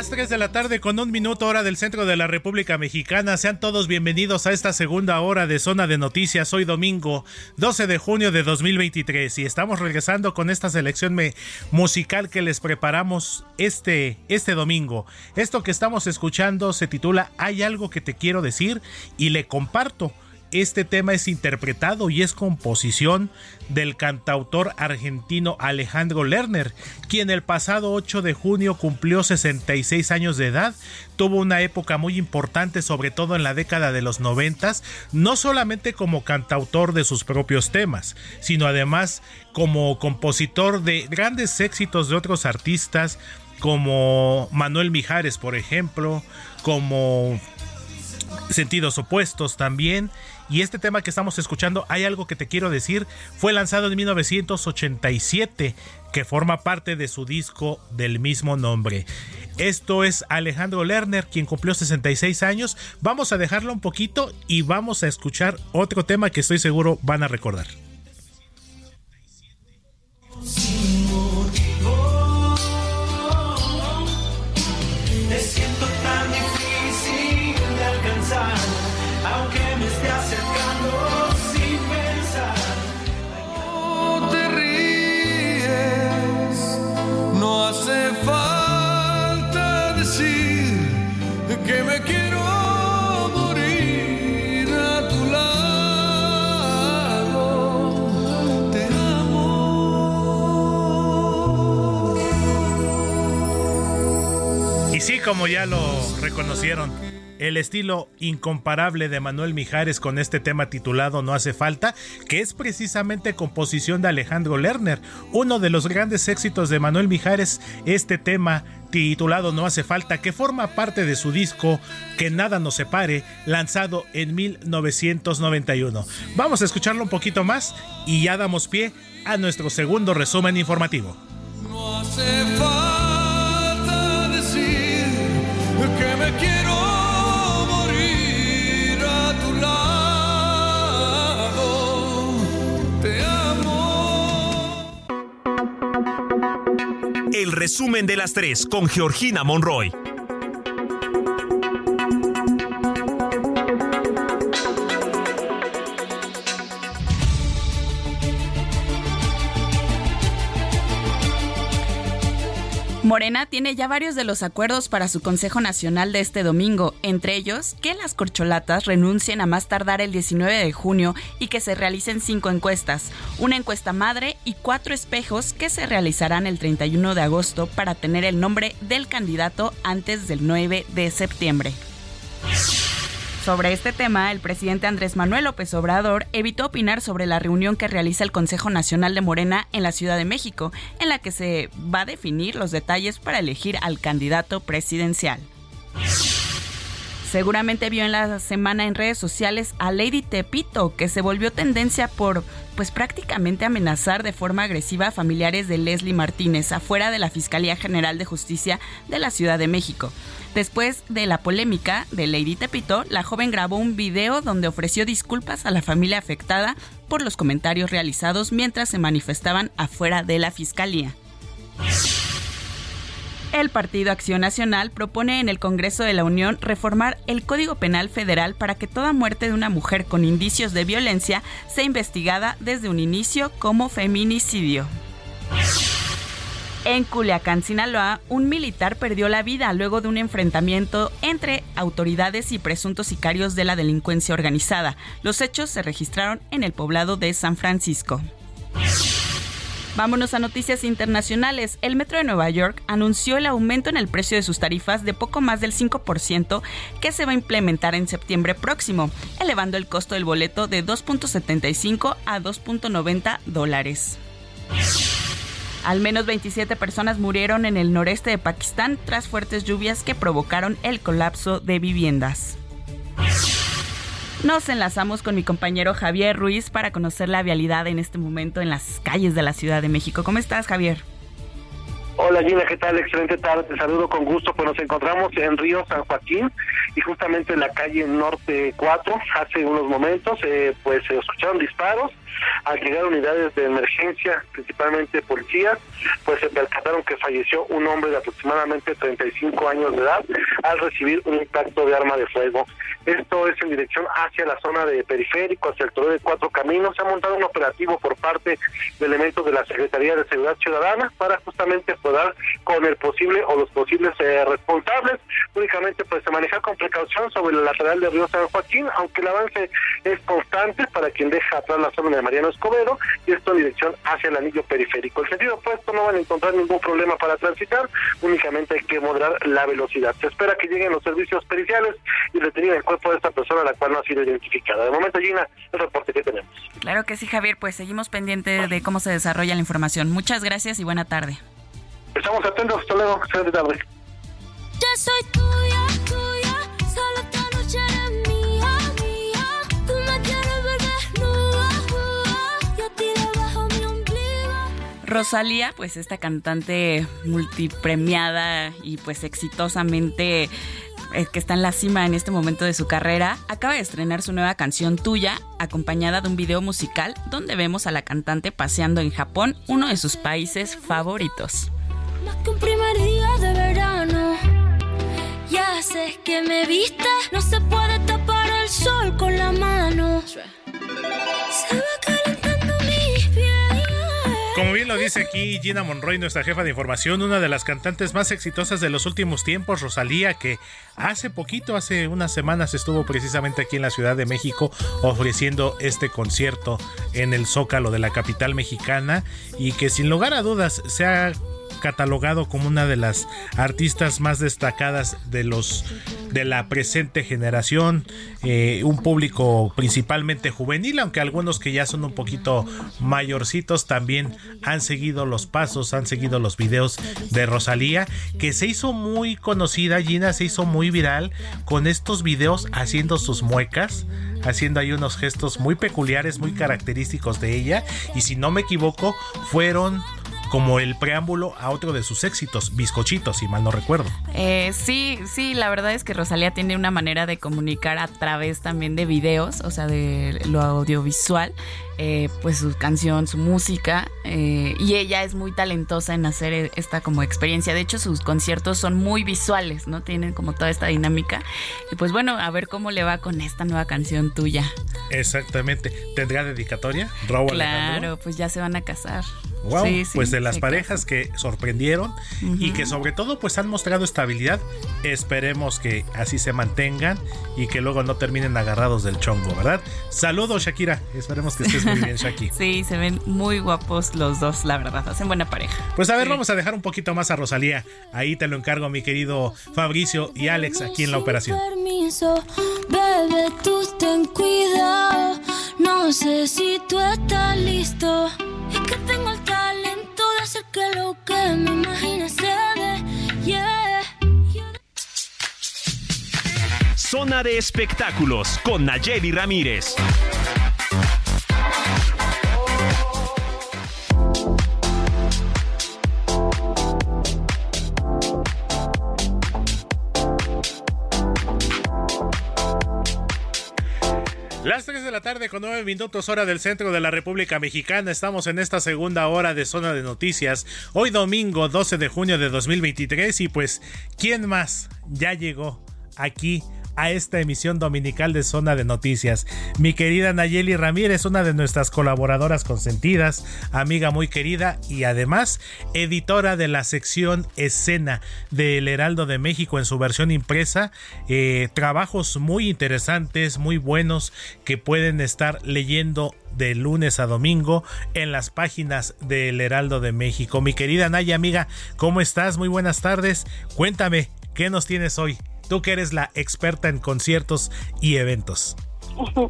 Las 3 de la tarde con un minuto hora del centro de la República Mexicana. Sean todos bienvenidos a esta segunda hora de Zona de Noticias. Hoy domingo 12 de junio de 2023 y estamos regresando con esta selección musical que les preparamos este, este domingo. Esto que estamos escuchando se titula Hay algo que te quiero decir y le comparto. Este tema es interpretado y es composición del cantautor argentino Alejandro Lerner, quien el pasado 8 de junio cumplió 66 años de edad, tuvo una época muy importante sobre todo en la década de los 90, no solamente como cantautor de sus propios temas, sino además como compositor de grandes éxitos de otros artistas como Manuel Mijares, por ejemplo, como Sentidos Opuestos también, y este tema que estamos escuchando, Hay algo que te quiero decir, fue lanzado en 1987, que forma parte de su disco del mismo nombre. Esto es Alejandro Lerner, quien cumplió 66 años. Vamos a dejarlo un poquito y vamos a escuchar otro tema que estoy seguro van a recordar. Y sí, como ya lo reconocieron, el estilo incomparable de Manuel Mijares con este tema titulado No hace falta, que es precisamente composición de Alejandro Lerner, uno de los grandes éxitos de Manuel Mijares, este tema titulado No hace falta, que forma parte de su disco Que nada nos separe, lanzado en 1991. Vamos a escucharlo un poquito más y ya damos pie a nuestro segundo resumen informativo. No hace falta El resumen de las tres con Georgina Monroy. Morena tiene ya varios de los acuerdos para su Consejo Nacional de este domingo, entre ellos que las corcholatas renuncien a más tardar el 19 de junio y que se realicen cinco encuestas, una encuesta madre y cuatro espejos que se realizarán el 31 de agosto para tener el nombre del candidato antes del 9 de septiembre. Sobre este tema, el presidente Andrés Manuel López Obrador evitó opinar sobre la reunión que realiza el Consejo Nacional de Morena en la Ciudad de México, en la que se va a definir los detalles para elegir al candidato presidencial. Seguramente vio en la semana en redes sociales a Lady Tepito, que se volvió tendencia por, pues prácticamente amenazar de forma agresiva a familiares de Leslie Martínez afuera de la Fiscalía General de Justicia de la Ciudad de México. Después de la polémica de Lady Tepito, la joven grabó un video donde ofreció disculpas a la familia afectada por los comentarios realizados mientras se manifestaban afuera de la Fiscalía. El Partido Acción Nacional propone en el Congreso de la Unión reformar el Código Penal Federal para que toda muerte de una mujer con indicios de violencia sea investigada desde un inicio como feminicidio. En Culiacán, Sinaloa, un militar perdió la vida luego de un enfrentamiento entre autoridades y presuntos sicarios de la delincuencia organizada. Los hechos se registraron en el poblado de San Francisco. Vámonos a noticias internacionales. El Metro de Nueva York anunció el aumento en el precio de sus tarifas de poco más del 5% que se va a implementar en septiembre próximo, elevando el costo del boleto de 2.75 a 2.90 dólares. Al menos 27 personas murieron en el noreste de Pakistán tras fuertes lluvias que provocaron el colapso de viviendas. Nos enlazamos con mi compañero Javier Ruiz para conocer la vialidad en este momento en las calles de la Ciudad de México. ¿Cómo estás, Javier? Hola Gina, ¿qué tal? Excelente tarde, te saludo con gusto. Pues nos encontramos en Río San Joaquín y justamente en la calle Norte 4, hace unos momentos, eh, pues se escucharon disparos. Al llegar unidades de emergencia, principalmente policías, pues se percataron que falleció un hombre de aproximadamente 35 años de edad al recibir un impacto de arma de fuego. Esto es en dirección hacia la zona de periférico, hacia el torre de Cuatro Caminos. Se ha montado un operativo por parte de elementos de la Secretaría de Seguridad Ciudadana para justamente poder con el posible o los posibles eh, responsables. Únicamente pues se maneja con precaución sobre el lateral de Río San Joaquín, aunque el avance es constante para quien deja atrás la zona de Mariano Escobedo y esto en dirección hacia el anillo periférico. El sentido opuesto no van a encontrar ningún problema para transitar, únicamente hay que moderar la velocidad. Se espera que lleguen los servicios periciales y detengan el cuerpo de esta persona, la cual no ha sido identificada. De momento, Gina, el reporte que tenemos. Claro que sí, Javier, pues seguimos pendientes de cómo se desarrolla la información. Muchas gracias y buena tarde. Estamos atentos, hasta luego, excelente tarde. Yo soy tuya, tuya, solo esta noche eres mía, mía. Tú me quieres ver desnuda, yo tiré bajo mi ombligo. Rosalía, pues esta cantante multipremiada y pues exitosamente eh, que está en la cima en este momento de su carrera, acaba de estrenar su nueva canción Tuya, acompañada de un video musical donde vemos a la cantante paseando en Japón, uno de sus países favoritos. Más que un primer día de verano. Ya sé que me viste, no se puede tapar el sol con la mano. Se va calentando mis pies. Como bien lo dice aquí Gina Monroy, nuestra jefa de información, una de las cantantes más exitosas de los últimos tiempos, Rosalía, que hace poquito, hace unas semanas, estuvo precisamente aquí en la Ciudad de México ofreciendo este concierto en el Zócalo de la capital mexicana y que sin lugar a dudas se ha catalogado como una de las artistas más destacadas de los de la presente generación eh, un público principalmente juvenil aunque algunos que ya son un poquito mayorcitos también han seguido los pasos han seguido los videos de Rosalía que se hizo muy conocida Gina se hizo muy viral con estos videos haciendo sus muecas haciendo ahí unos gestos muy peculiares muy característicos de ella y si no me equivoco fueron como el preámbulo a otro de sus éxitos, Bizcochitos, si mal no recuerdo. Eh, sí, sí, la verdad es que Rosalía tiene una manera de comunicar a través también de videos, o sea, de lo audiovisual, eh, pues su canción, su música, eh, y ella es muy talentosa en hacer e- esta como experiencia. De hecho, sus conciertos son muy visuales, ¿no? Tienen como toda esta dinámica. Y pues bueno, a ver cómo le va con esta nueva canción tuya. Exactamente. ¿Tendrá dedicatoria? Raúl Alejandro? Claro, pues ya se van a casar. Wow, Sí, sí, pues de las parejas que sorprendieron y que sobre todo pues han mostrado estabilidad. Esperemos que así se mantengan y que luego no terminen agarrados del chongo, ¿verdad? Saludos Shakira, esperemos que estés muy bien Shaki. Sí, se ven muy guapos los dos, la verdad. Hacen buena pareja. Pues a ver, vamos a dejar un poquito más a Rosalía. Ahí te lo encargo mi querido Fabricio y Alex aquí en la operación. Permiso, bebé, tú ten cuidado. No sé si tú estás listo. Es que tengo el talento de hacer que lo que me imagine se dé. Yeah. Zona de espectáculos con Nayeli Ramírez. Las 3 de la tarde con 9 minutos hora del centro de la República Mexicana. Estamos en esta segunda hora de zona de noticias. Hoy domingo 12 de junio de 2023 y pues, ¿quién más ya llegó aquí? A esta emisión dominical de Zona de Noticias. Mi querida Nayeli Ramírez, una de nuestras colaboradoras consentidas, amiga muy querida y además editora de la sección Escena del Heraldo de México en su versión impresa. Eh, trabajos muy interesantes, muy buenos que pueden estar leyendo de lunes a domingo en las páginas del Heraldo de México. Mi querida Naya, amiga, ¿cómo estás? Muy buenas tardes. Cuéntame, ¿qué nos tienes hoy? Tú que eres la experta en conciertos y eventos. <laughs>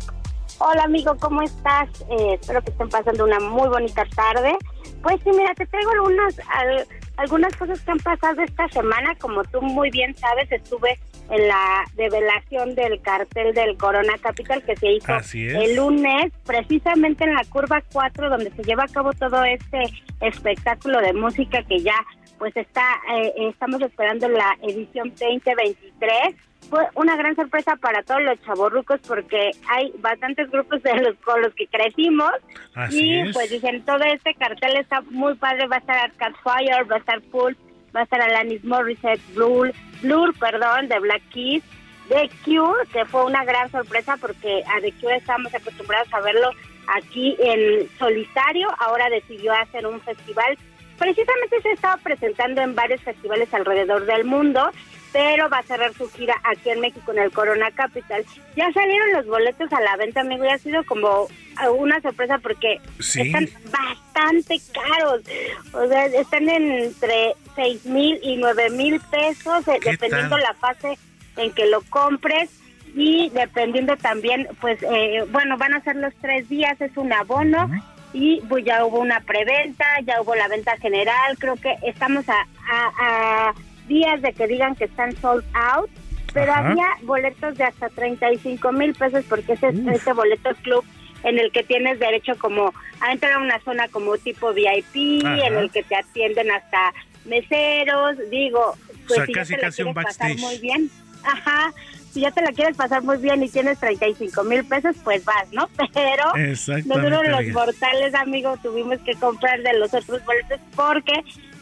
Hola amigo, ¿cómo estás? Eh, espero que estén pasando una muy bonita tarde. Pues sí, mira, te traigo algunas al- algunas cosas que han pasado esta semana. Como tú muy bien sabes, estuve en la develación del cartel del Corona Capital que se hizo el lunes, precisamente en la curva 4, donde se lleva a cabo todo este espectáculo de música que ya pues está, eh, estamos esperando la edición 2023. Fue una gran sorpresa para todos los chavorrucos porque hay bastantes grupos de los con los que crecimos Así y es. pues dicen todo este cartel está muy padre, va a estar Arcade Fire, va a estar Pulse, va a estar Alanis Morissette, Blur, Blur, perdón, de Black Keys, The Cure, que fue una gran sorpresa porque a The Cure estábamos acostumbrados a verlo aquí en solitario, ahora decidió hacer un festival. Precisamente se estaba presentando en varios festivales alrededor del mundo, pero va a cerrar su gira aquí en México en el Corona Capital. Ya salieron los boletos a la venta, amigo, y ha sido como una sorpresa porque Sí. están bastante caros. O sea, están entre seis mil y nueve mil pesos, eh, ¿Qué dependiendo tal? la fase en que lo compres y dependiendo también, pues, eh, bueno, van a ser los tres días, es un abono y pues ya hubo una preventa, ya hubo la venta general, creo que estamos a, a- a días de que digan que están sold out, pero Ajá. había boletos de hasta 35 mil pesos porque ese, ese boleto club en el que tienes derecho como a entrar a una zona como tipo VIP, Ajá. en el que te atienden hasta meseros, digo, pues sea, si casi, casi un quieres pasar backstage. muy bien, ajá, si ya te la quieres pasar muy bien y tienes 35 mil pesos, pues vas, ¿no? <laughs> Pero nosotros los mortales, amigos, tuvimos que comprar de los otros boletos porque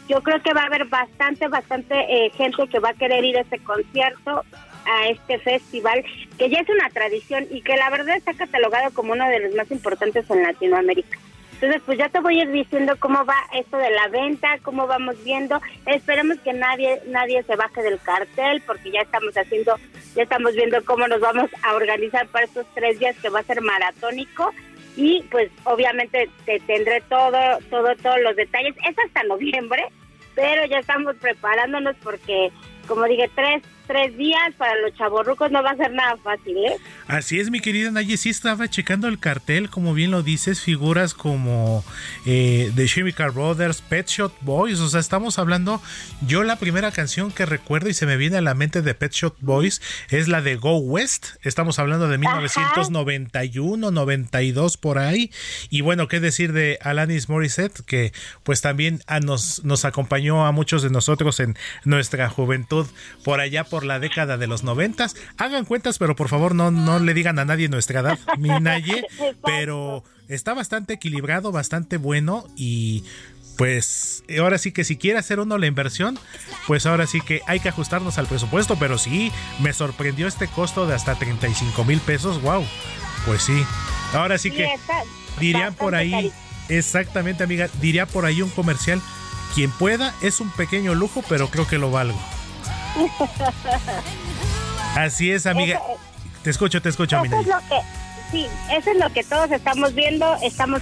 yo creo que va a haber bastante, bastante eh, gente que va a querer ir a este concierto, a este festival, que ya es una tradición y que la verdad está catalogado como uno de los más importantes en Latinoamérica. Entonces, pues ya te voy a ir diciendo cómo va esto de la venta, cómo vamos viendo. Esperemos que nadie nadie se baje del cartel porque ya estamos haciendo, ya estamos viendo cómo nos vamos a organizar para estos tres días que va a ser maratónico y pues obviamente te tendré todo, todo, todos los detalles. Es hasta noviembre, pero ya estamos preparándonos porque, como dije, tres, tres días para los chavorrucos no va a ser nada fácil, ¿eh? Así es, mi querida Naye, sí estaba checando el cartel, como bien lo dices, figuras como eh, The Chemical Brothers, Pet Shop Boys, o sea, estamos hablando, yo la primera canción que recuerdo y se me viene a la mente de Pet Shop Boys es la de Go West, estamos hablando de 1991, 92 por ahí, y bueno, qué decir de Alanis Morissette, que pues también a nos, nos acompañó a muchos de nosotros en nuestra juventud por allá por la década de los noventas. Hagan cuentas, pero por favor no, no le digan a nadie nuestra edad, <laughs> mi Naye, pero está bastante equilibrado, bastante bueno y pues ahora sí que si quiere hacer uno la inversión, pues ahora sí que hay que ajustarnos al presupuesto, pero sí, me sorprendió este costo de hasta 35 mil pesos, wow, pues sí, ahora sí que dirían por ahí, exactamente amiga, diría por ahí un comercial, quien pueda es un pequeño lujo, pero creo que lo valgo. <laughs> Así es, amiga. Eso- Te escucho, te escucho, mi Eso es Naye. lo que, sí, eso es lo que todos estamos viendo. Estamos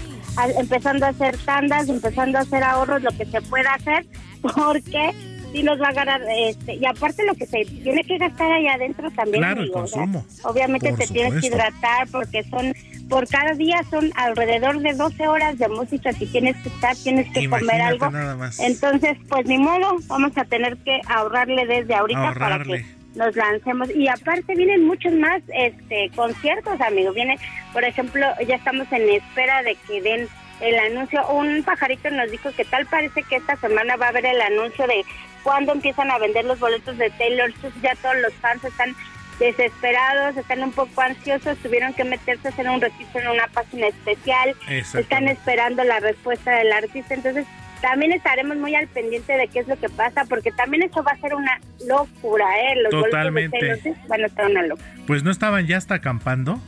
empezando a hacer tandas, empezando a hacer ahorros, lo que se pueda hacer, porque sí nos va a ganar. Este, y aparte, lo que se tiene que gastar allá adentro también. Claro, el amigo, o sea, consumo. obviamente Por te tienes que hidratar, porque son. Por cada día son alrededor de 12 horas de música que tienes que estar, tienes que comer algo. nada más. Entonces, pues ni modo, vamos a tener que ahorrarle desde ahorita Ahorrarle. para que nos lancemos. Y aparte vienen muchos más este conciertos, amigo. Viene, por ejemplo, ya estamos en espera de que den el anuncio. Un pajarito nos dijo que tal parece que esta semana va a haber el anuncio de cuándo empiezan a vender los boletos de Taylor Swift. Ya todos los fans están desesperados, están un poco ansiosos, tuvieron que meterse a hacer un registro en una página especial, están esperando la respuesta del artista, entonces también estaremos muy al pendiente de qué es lo que pasa, porque también eso va a ser una locura, ¿eh? Los boletos de Totalmente. Taylor Swift van a estar una locura. Pues no estaban ya hasta acampando,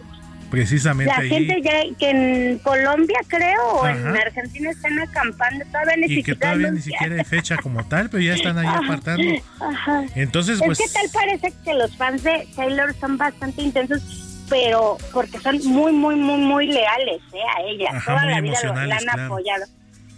precisamente La allí. gente ya que en Colombia, creo, o en. Argentina están acampando, todavía ni y que siquiera todavía ni siquiera hay fecha como tal, pero ya están ahí <laughs> apartando. Ajá. Entonces, es pues- que tal parece que los fans de Taylor son bastante intensos, pero porque son muy, muy, muy, muy leales ¿eh? a ella. Ajá, Toda la vida lo- la han claro. apoyado.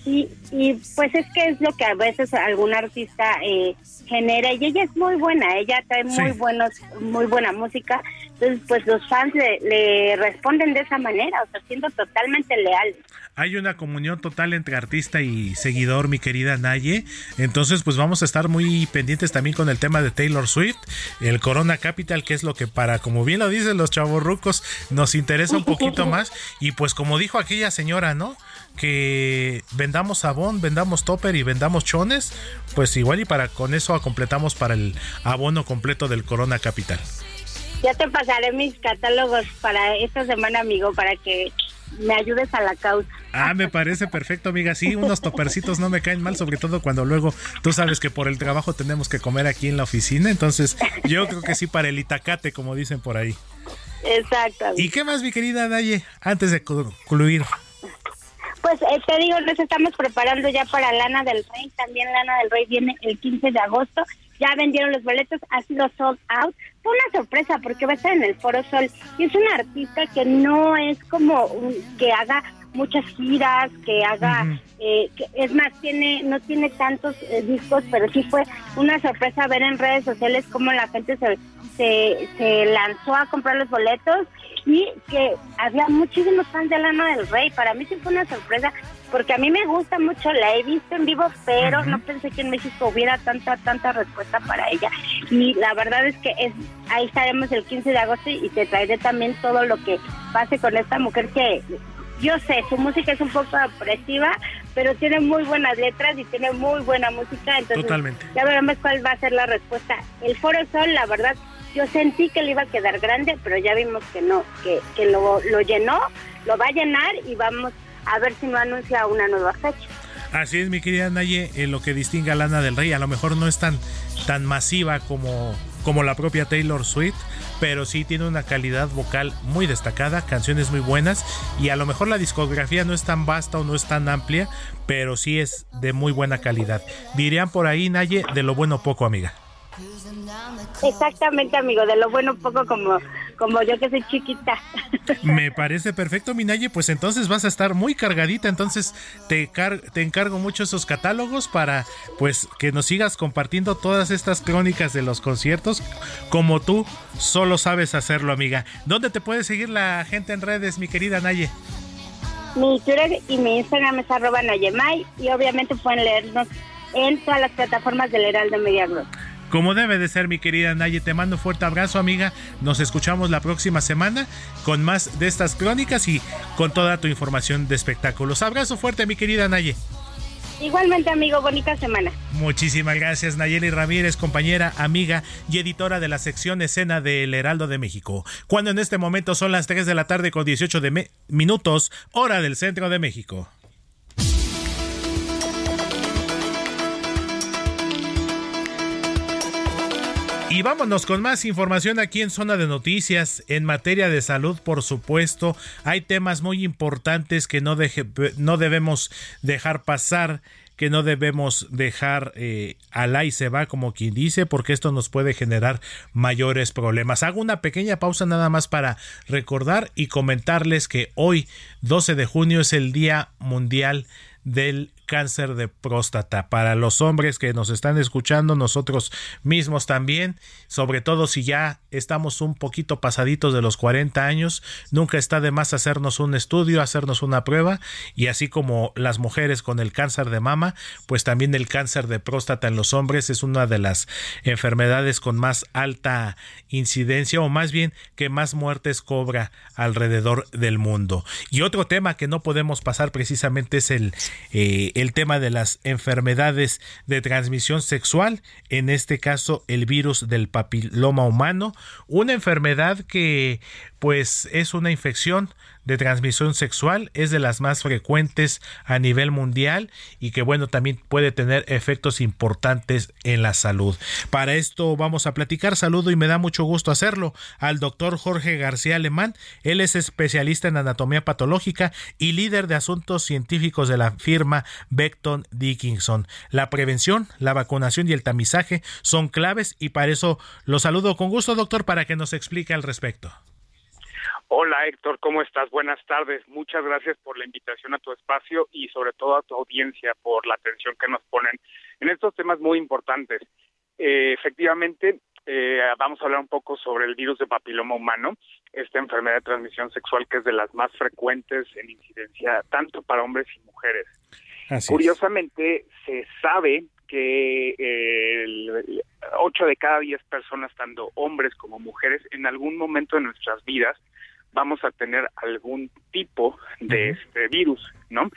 Y, y pues es que es lo que a veces algún artista eh, genera y ella es muy buena, ella trae muy buenos, muy buena música, entonces pues los fans le, le responden de esa manera, o sea, siendo totalmente leales. Hay una comunión total entre artista y seguidor, mi querida Naye. Entonces, pues vamos a estar muy pendientes también con el tema de Taylor Swift, el Corona Capital, que es lo que para, como bien lo dicen los chavorrucos, nos interesa un poquito <laughs> más. Y pues como dijo aquella señora, ¿no? Que vendamos sabón, vendamos topper y vendamos chones, pues igual y para con eso completamos para el abono completo del Corona Capital. Ya te pasaré mis catálogos para esta semana, amigo, para que me ayudes a la causa. Ah, me parece perfecto, amiga. Sí, unos topercitos no me caen mal, sobre todo cuando luego tú sabes que por el trabajo tenemos que comer aquí en la oficina. Entonces, yo creo que sí para el itacate, como dicen por ahí. Exacto. amigo. ¿Y qué más, mi querida Daye? Antes de concluir. Pues eh, te digo, nos estamos preparando ya para Lana del Rey. También Lana del Rey viene el 15 de agosto. Ya vendieron los boletos, ha sido sold out. Fue una sorpresa porque va a estar en el Foro Sol. Y es una artista que no es como que haga muchas giras, que haga, eh, que, es más, tiene no tiene tantos eh, discos, pero sí fue una sorpresa ver en redes sociales cómo la gente se, se, se lanzó a comprar los boletos y que había muchísimos fans de Lana del Rey. Para mí sí fue una sorpresa, porque a mí me gusta mucho, la he visto en vivo, pero no pensé que en México hubiera tanta, tanta respuesta para ella. Y la verdad es que es ahí estaremos el 15 de agosto y te traeré también todo lo que pase con esta mujer que yo sé, su música es un poco opresiva, pero tiene muy buenas letras y tiene muy buena música, entonces Totalmente. ya veremos cuál va a ser la respuesta. El Foro Sol, la verdad, yo sentí que le iba a quedar grande, pero ya vimos que no, que, que lo, lo llenó, lo va a llenar y vamos a ver si no anuncia una nueva fecha. Así es, mi querida Naye, eh, lo que distingue a Lana del Rey, a lo mejor no es tan, tan masiva como, como la propia Taylor Swift, pero sí tiene una calidad vocal muy destacada, canciones muy buenas y a lo mejor la discografía no es tan vasta o no es tan amplia, pero sí es de muy buena calidad. Dirían por ahí, Naye, de lo bueno poco, amiga. Exactamente, amigo, de lo bueno poco como, como yo que soy chiquita. <laughs> Me parece perfecto, Minaye. Pues entonces vas a estar muy cargadita. Entonces te, car- te encargo mucho esos catálogos para pues que nos sigas compartiendo todas estas crónicas de los conciertos como tú solo sabes hacerlo, amiga. ¿Dónde te puede seguir la gente en redes, mi querida Naye? Mi Twitter y mi Instagram es arroba Nayemay y obviamente pueden leernos en todas las plataformas del Heraldo Media Group. Como debe de ser, mi querida Naye, te mando un fuerte abrazo, amiga. Nos escuchamos la próxima semana con más de estas crónicas y con toda tu información de espectáculos. Abrazo fuerte, mi querida Naye. Igualmente, amigo, bonita semana. Muchísimas gracias, Nayeli Ramírez, compañera, amiga y editora de la sección escena del Heraldo de México. Cuando en este momento son las 3 de la tarde con 18 de minutos, hora del centro de México. Y vámonos con más información aquí en Zona de Noticias. En materia de salud, por supuesto, hay temas muy importantes que no, deje- no debemos dejar pasar que no debemos dejar eh, al ahí se va, como quien dice, porque esto nos puede generar mayores problemas. Hago una pequeña pausa nada más para recordar y comentarles que hoy, 12 de junio, es el Día Mundial del cáncer de próstata. Para los hombres que nos están escuchando, nosotros mismos también, sobre todo si ya estamos un poquito pasaditos de los 40 años, nunca está de más hacernos un estudio, hacernos una prueba y así como las mujeres con el cáncer de mama, pues también el cáncer de próstata en los hombres es una de las enfermedades con más alta incidencia o más bien que más muertes cobra alrededor del mundo. Y otro tema que no podemos pasar precisamente es el, eh, el tema de las enfermedades de transmisión sexual, en este caso el virus del papiloma humano, una enfermedad que pues es una infección de transmisión sexual, es de las más frecuentes a nivel mundial y que bueno también puede tener efectos importantes en la salud. Para esto vamos a platicar, saludo y me da mucho gusto hacerlo al doctor Jorge García Alemán, él es especialista en anatomía patológica y líder de asuntos científicos de la firma Beckton Dickinson. La prevención, la vacunación y el tamizaje son claves y para eso lo saludo con gusto doctor para que nos explique al respecto. Hola Héctor, ¿cómo estás? Buenas tardes. Muchas gracias por la invitación a tu espacio y sobre todo a tu audiencia por la atención que nos ponen en estos temas muy importantes. Eh, efectivamente, eh, vamos a hablar un poco sobre el virus de papiloma humano, esta enfermedad de transmisión sexual que es de las más frecuentes en incidencia tanto para hombres y mujeres. Curiosamente, se sabe que eh, el 8 de cada 10 personas, tanto hombres como mujeres, en algún momento de nuestras vidas vamos a tener algún tipo de este virus, ¿no?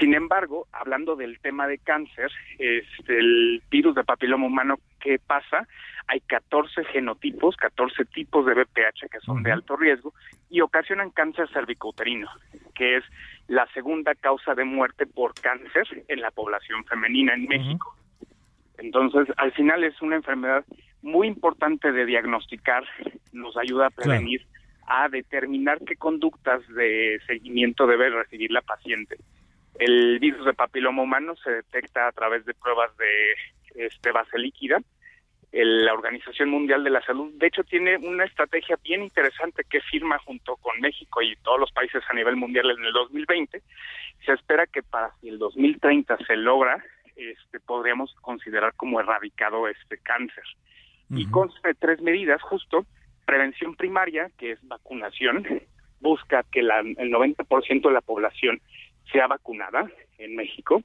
Sin embargo, hablando del tema de cáncer, este, el virus de papiloma humano, ¿qué pasa? Hay 14 genotipos, 14 tipos de BPH que son de alto riesgo y ocasionan cáncer cervicouterino, que es la segunda causa de muerte por cáncer en la población femenina en México. Entonces, al final es una enfermedad muy importante de diagnosticar, nos ayuda a prevenir, a determinar qué conductas de seguimiento debe recibir la paciente. El virus de papiloma humano se detecta a través de pruebas de este, base líquida, la Organización Mundial de la Salud. De hecho, tiene una estrategia bien interesante que firma junto con México y todos los países a nivel mundial en el 2020. Se espera que para si el 2030 se logra, este, podríamos considerar como erradicado este cáncer. Y con tres medidas, justo, prevención primaria, que es vacunación, busca que la, el 90% de la población sea vacunada en México.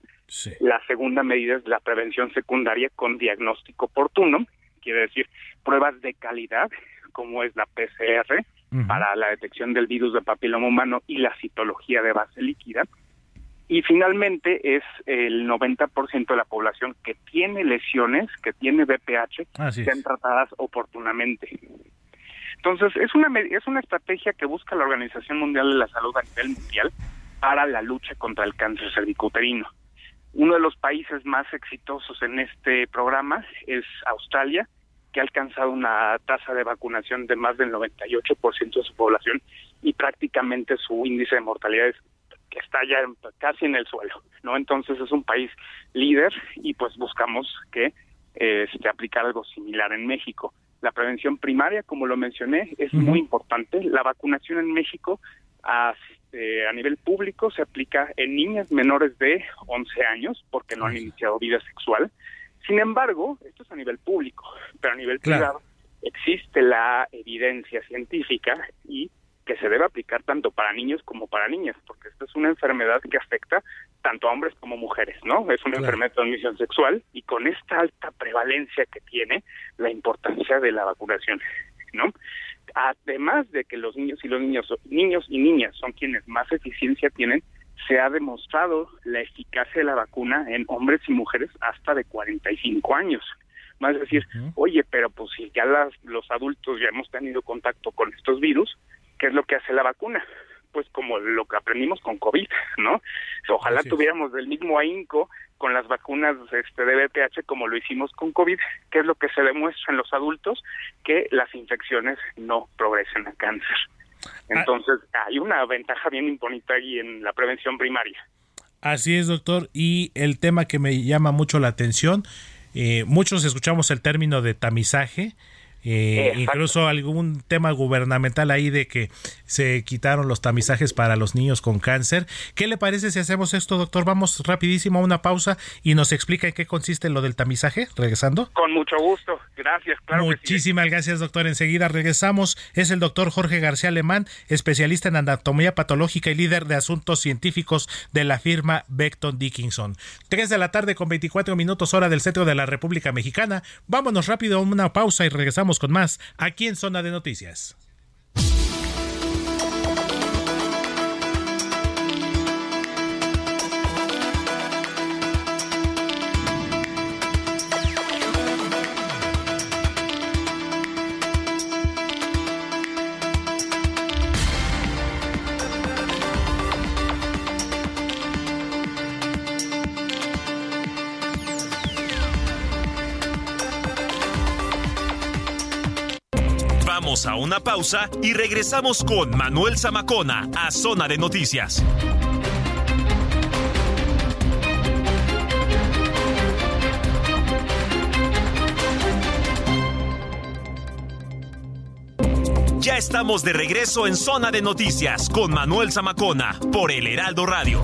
La segunda medida es la prevención secundaria con diagnóstico oportuno, quiere decir pruebas de calidad, como es la PCR, para la detección del virus de papiloma humano y la citología de base líquida. Y finalmente es el 90% de la población que tiene lesiones, que tiene BPH, sean tratadas oportunamente. Entonces, es una, es una estrategia que busca la Organización Mundial de la Salud a nivel mundial para la lucha contra el cáncer cervicuterino. Uno de los países más exitosos en este programa es Australia, que ha alcanzado una tasa de vacunación de más del 98% de su población y prácticamente su índice de mortalidad es que está ya casi en el suelo, ¿no? Entonces es un país líder y pues buscamos que este, aplicar algo similar en México. La prevención primaria, como lo mencioné, es muy importante. La vacunación en México a, eh, a nivel público se aplica en niñas menores de 11 años porque no han iniciado vida sexual. Sin embargo, esto es a nivel público, pero a nivel privado existe la evidencia científica y que se debe aplicar tanto para niños como para niñas, porque esta es una enfermedad que afecta tanto a hombres como mujeres, ¿no? Es una enfermedad de transmisión sexual y con esta alta prevalencia que tiene, la importancia de la vacunación, ¿no? Además de que los niños y los niños, niños y niñas son quienes más eficiencia tienen, se ha demostrado la eficacia de la vacuna en hombres y mujeres hasta de 45 años. Más decir, oye, pero pues si ya las, los adultos ya hemos tenido contacto con estos virus, ¿qué es lo que hace la vacuna? Pues como lo que aprendimos con COVID, ¿no? Ojalá tuviéramos el mismo ahínco con las vacunas este, de BPH como lo hicimos con COVID, que es lo que se demuestra en los adultos, que las infecciones no progresan a cáncer. Entonces, hay una ventaja bien bonita ahí en la prevención primaria. Así es, doctor. Y el tema que me llama mucho la atención, eh, muchos escuchamos el término de tamizaje, eh, incluso algún tema gubernamental ahí de que se quitaron los tamizajes para los niños con cáncer. ¿Qué le parece si hacemos esto, doctor? Vamos rapidísimo a una pausa y nos explica en qué consiste lo del tamizaje, regresando. Con mucho gusto, gracias. Claro Muchísimas gracias, doctor. Enseguida regresamos. Es el doctor Jorge García Alemán, especialista en anatomía patológica y líder de asuntos científicos de la firma Beckton Dickinson. Tres de la tarde con 24 minutos hora del centro de la República Mexicana. Vámonos rápido a una pausa y regresamos con más aquí en Zona de Noticias. A una pausa y regresamos con Manuel Zamacona a Zona de Noticias. Ya estamos de regreso en Zona de Noticias con Manuel Zamacona por El Heraldo Radio.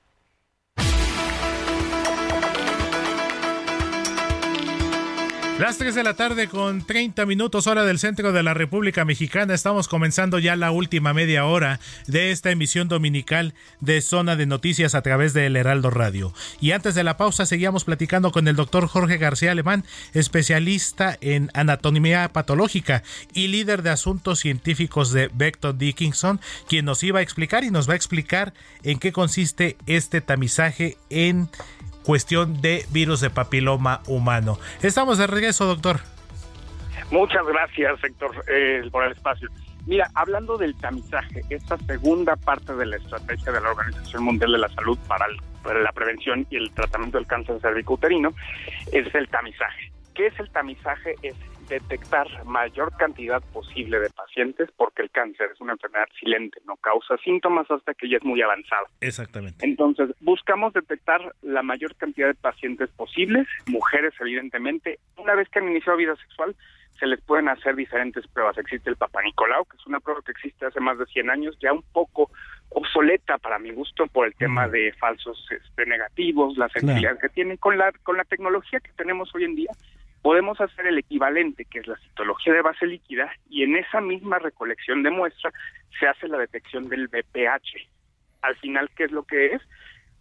Las 3 de la tarde con 30 minutos hora del centro de la República Mexicana. Estamos comenzando ya la última media hora de esta emisión dominical de Zona de Noticias a través de El Heraldo Radio. Y antes de la pausa seguíamos platicando con el doctor Jorge García Alemán, especialista en anatomía patológica y líder de asuntos científicos de Vector Dickinson, quien nos iba a explicar y nos va a explicar en qué consiste este tamizaje en cuestión de virus de papiloma humano. Estamos de regreso, doctor. Muchas gracias, Héctor, eh, por el espacio. Mira, hablando del tamizaje, esta segunda parte de la estrategia de la Organización Mundial de la Salud para, la prevención y el tratamiento del cáncer cervicouterino es el tamizaje. ¿Qué es el tamizaje? Es detectar mayor cantidad posible de pacientes porque el cáncer es una enfermedad silente, no causa síntomas hasta que ya es muy avanzado. Exactamente. Entonces, buscamos detectar la mayor cantidad de pacientes posibles, mujeres evidentemente. Una vez que han iniciado vida sexual, se les pueden hacer diferentes pruebas. Existe el Papa Nicolau, que es una prueba que existe hace más de 100 años, ya un poco obsoleta para mi gusto por el tema de falsos este, negativos, la sensibilidad que tiene. Con la, con la tecnología que tenemos hoy en día, podemos hacer el equivalente, que es la citología de base líquida, y en esa misma recolección de muestra se hace la detección del BPH. Al final, ¿qué es lo que es?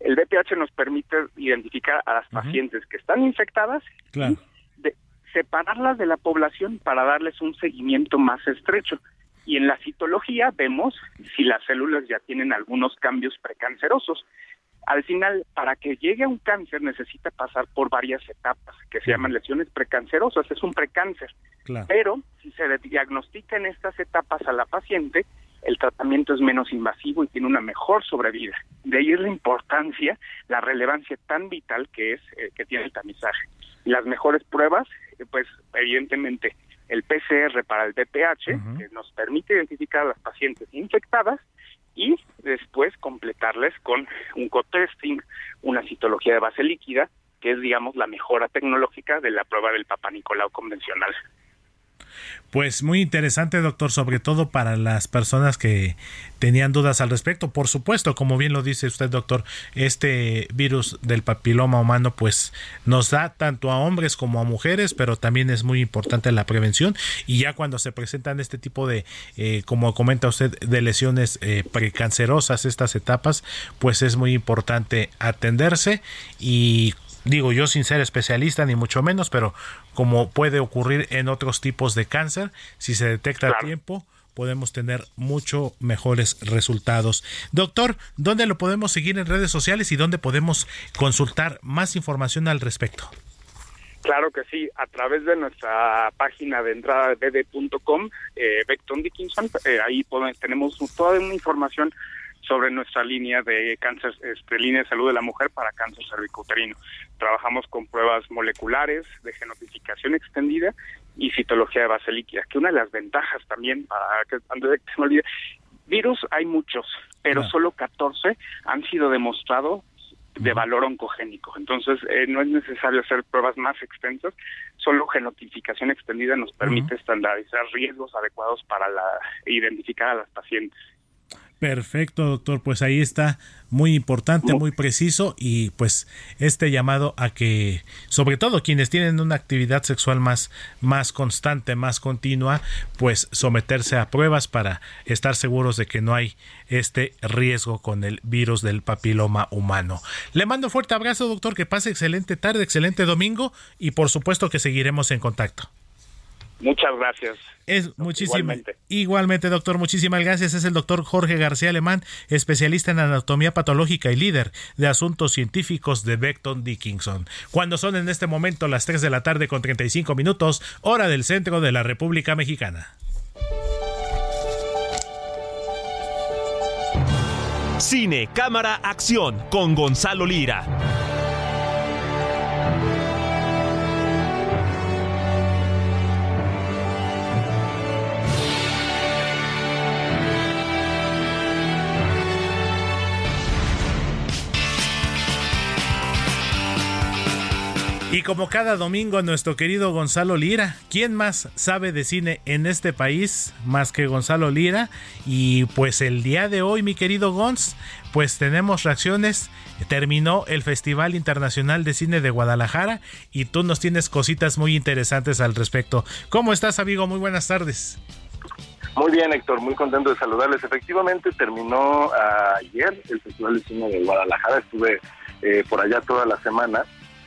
El BPH nos permite identificar a las pacientes que están infectadas Claro. de separarlas de la población para darles un seguimiento más estrecho. Y en la citología vemos si las células ya tienen algunos cambios precancerosos. Al final, para que llegue a un cáncer necesita pasar por varias etapas que se llaman lesiones precancerosas, es un precáncer. Claro. Pero si se diagnostica en estas etapas a la paciente, el tratamiento es menos invasivo y tiene una mejor sobrevida. De ahí es la importancia, la relevancia tan vital que es eh, que tiene el tamizaje. Las mejores pruebas, eh, pues evidentemente el PCR para el BPH, que nos permite identificar a las pacientes infectadas y después completarles con un co-testing, una citología de base líquida, que es, digamos, la mejora tecnológica de la prueba del Papa Nicolau convencional. Pues muy interesante, doctor, sobre todo para las personas que tenían dudas al respecto. Por supuesto, como bien lo dice usted, doctor, este virus del papiloma humano pues nos da tanto a hombres como a mujeres, pero también es muy importante la prevención y ya cuando se presentan este tipo de, eh, como comenta usted, de lesiones eh, precancerosas, estas etapas, pues es muy importante atenderse y digo yo sin ser especialista ni mucho menos, pero como puede ocurrir en otros tipos de cáncer, si se detecta a tiempo, podemos tener mucho mejores resultados. Doctor, ¿dónde lo podemos seguir en redes sociales y dónde podemos consultar más información al respecto? Claro que sí, a través de nuestra página de entrada bd.com, eh, Becton Dickinson, eh, ahí podemos- tenemos toda una información sobre nuestra línea de cáncer, este, línea de salud de la mujer para cáncer cervicouterino. Trabajamos con pruebas moleculares de genotificación extendida y citología de base líquida, que una de las ventajas también, para que antes de que se me olvide, virus hay muchos, pero solo 14 han sido demostrados de valor oncogénico. Entonces, eh, no es necesario hacer pruebas más extensas, solo genotificación extendida nos permite estandarizar riesgos adecuados para la, identificar a las pacientes. Perfecto, doctor. Pues ahí está, muy importante, muy preciso y pues este llamado a que, sobre todo quienes tienen una actividad sexual más, más constante, más continua, pues someterse a pruebas para estar seguros de que no hay este riesgo con el virus del papiloma humano. Le mando fuerte abrazo, doctor. Que pase excelente tarde, excelente domingo y por supuesto que seguiremos en contacto. Muchas gracias. Es muchísimo. igualmente. Igualmente, doctor, muchísimas gracias. Es el doctor Jorge García Alemán, especialista en anatomía patológica y líder de asuntos científicos de Beckton Dickinson. Cuando son en este momento las 3 de la tarde con 35 minutos, hora del centro de la República Mexicana. Cine, cámara, acción con Gonzalo Lira. Y como cada domingo, nuestro querido Gonzalo Lira. ¿Quién más sabe de cine en este país más que Gonzalo Lira? Y pues el día de hoy, mi querido Gonz, pues tenemos reacciones. Terminó el Festival Internacional de Cine de Guadalajara y tú nos tienes cositas muy interesantes al respecto. ¿Cómo estás, amigo? Muy buenas tardes. Muy bien, Héctor, muy contento de saludarles. Efectivamente, terminó ayer el Festival de Cine de Guadalajara. Estuve eh, por allá toda la semana.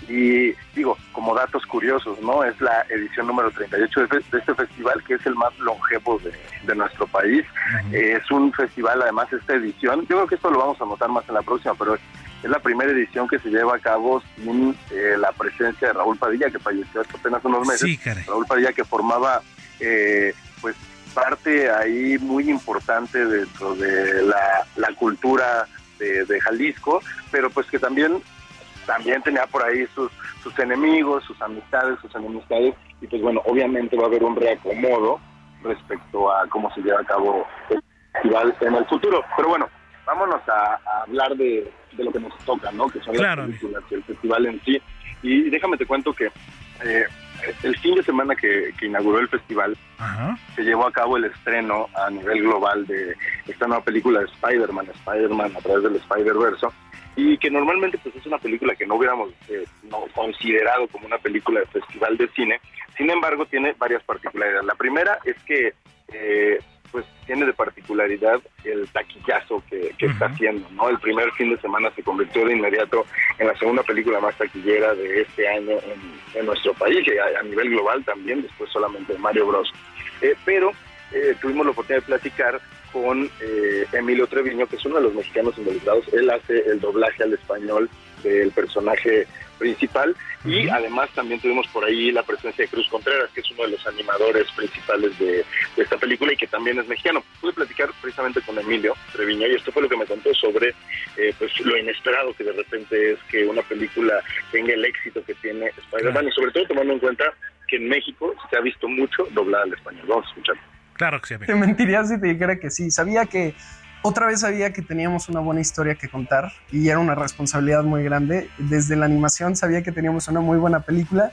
Y digo, como datos curiosos, ¿no? Es la edición número 38 de, de este festival, que es el más longevo de, de nuestro país. Eh, es un festival, además, esta edición, yo creo que esto lo vamos a notar más en la próxima, pero es la primera edición que se lleva a cabo sin eh, la presencia de Raúl Padilla, que falleció hace apenas unos meses. Sí. Raúl Padilla que formaba eh, pues parte ahí muy importante dentro de la, la cultura de, de Jalisco, pero pues que también también tenía por ahí sus, sus enemigos, sus amistades, sus enemistades, y pues bueno, obviamente va a haber un reacomodo respecto a cómo se lleva a cabo el festival en el futuro. Pero bueno, vámonos a, a hablar de, de lo que nos toca, ¿no? Que son Claro. las películas, el festival en sí. Y déjame te cuento que eh, el fin de semana que, que inauguró el festival, Ajá. se llevó a cabo el estreno a nivel global de esta nueva película de Spider-Man, Spider-Man a través del Spider-Verso, y que normalmente pues es una película que no hubiéramos eh, no considerado como una película de festival de cine, sin embargo tiene varias particularidades. La primera es que eh, pues tiene de particularidad el taquillazo que, que está haciendo, ¿no? El primer fin de semana se convirtió de inmediato en la segunda película más taquillera de este año en, en nuestro país y a, a nivel global también, después solamente de Mario Bros. Eh, pero eh, tuvimos la oportunidad de platicar con eh, Emilio Treviño, que es uno de los mexicanos involucrados. Él hace el doblaje al español del personaje principal y además también tuvimos por ahí la presencia de Cruz Contreras, que es uno de los animadores principales de, de esta película y que también es mexicano. Pude platicar precisamente con Emilio Treviño y esto fue lo que me contó sobre eh, pues lo inesperado que de repente es que una película tenga el éxito que tiene Spider-Man y sobre todo tomando en cuenta que en México se ha visto mucho doblada al español. Vamos a escuchar. Claro que sí, amigo. Te mentiría si te dijera que sí. Sabía que, otra vez sabía que teníamos una buena historia que contar y era una responsabilidad muy grande. Desde la animación sabía que teníamos una muy buena película,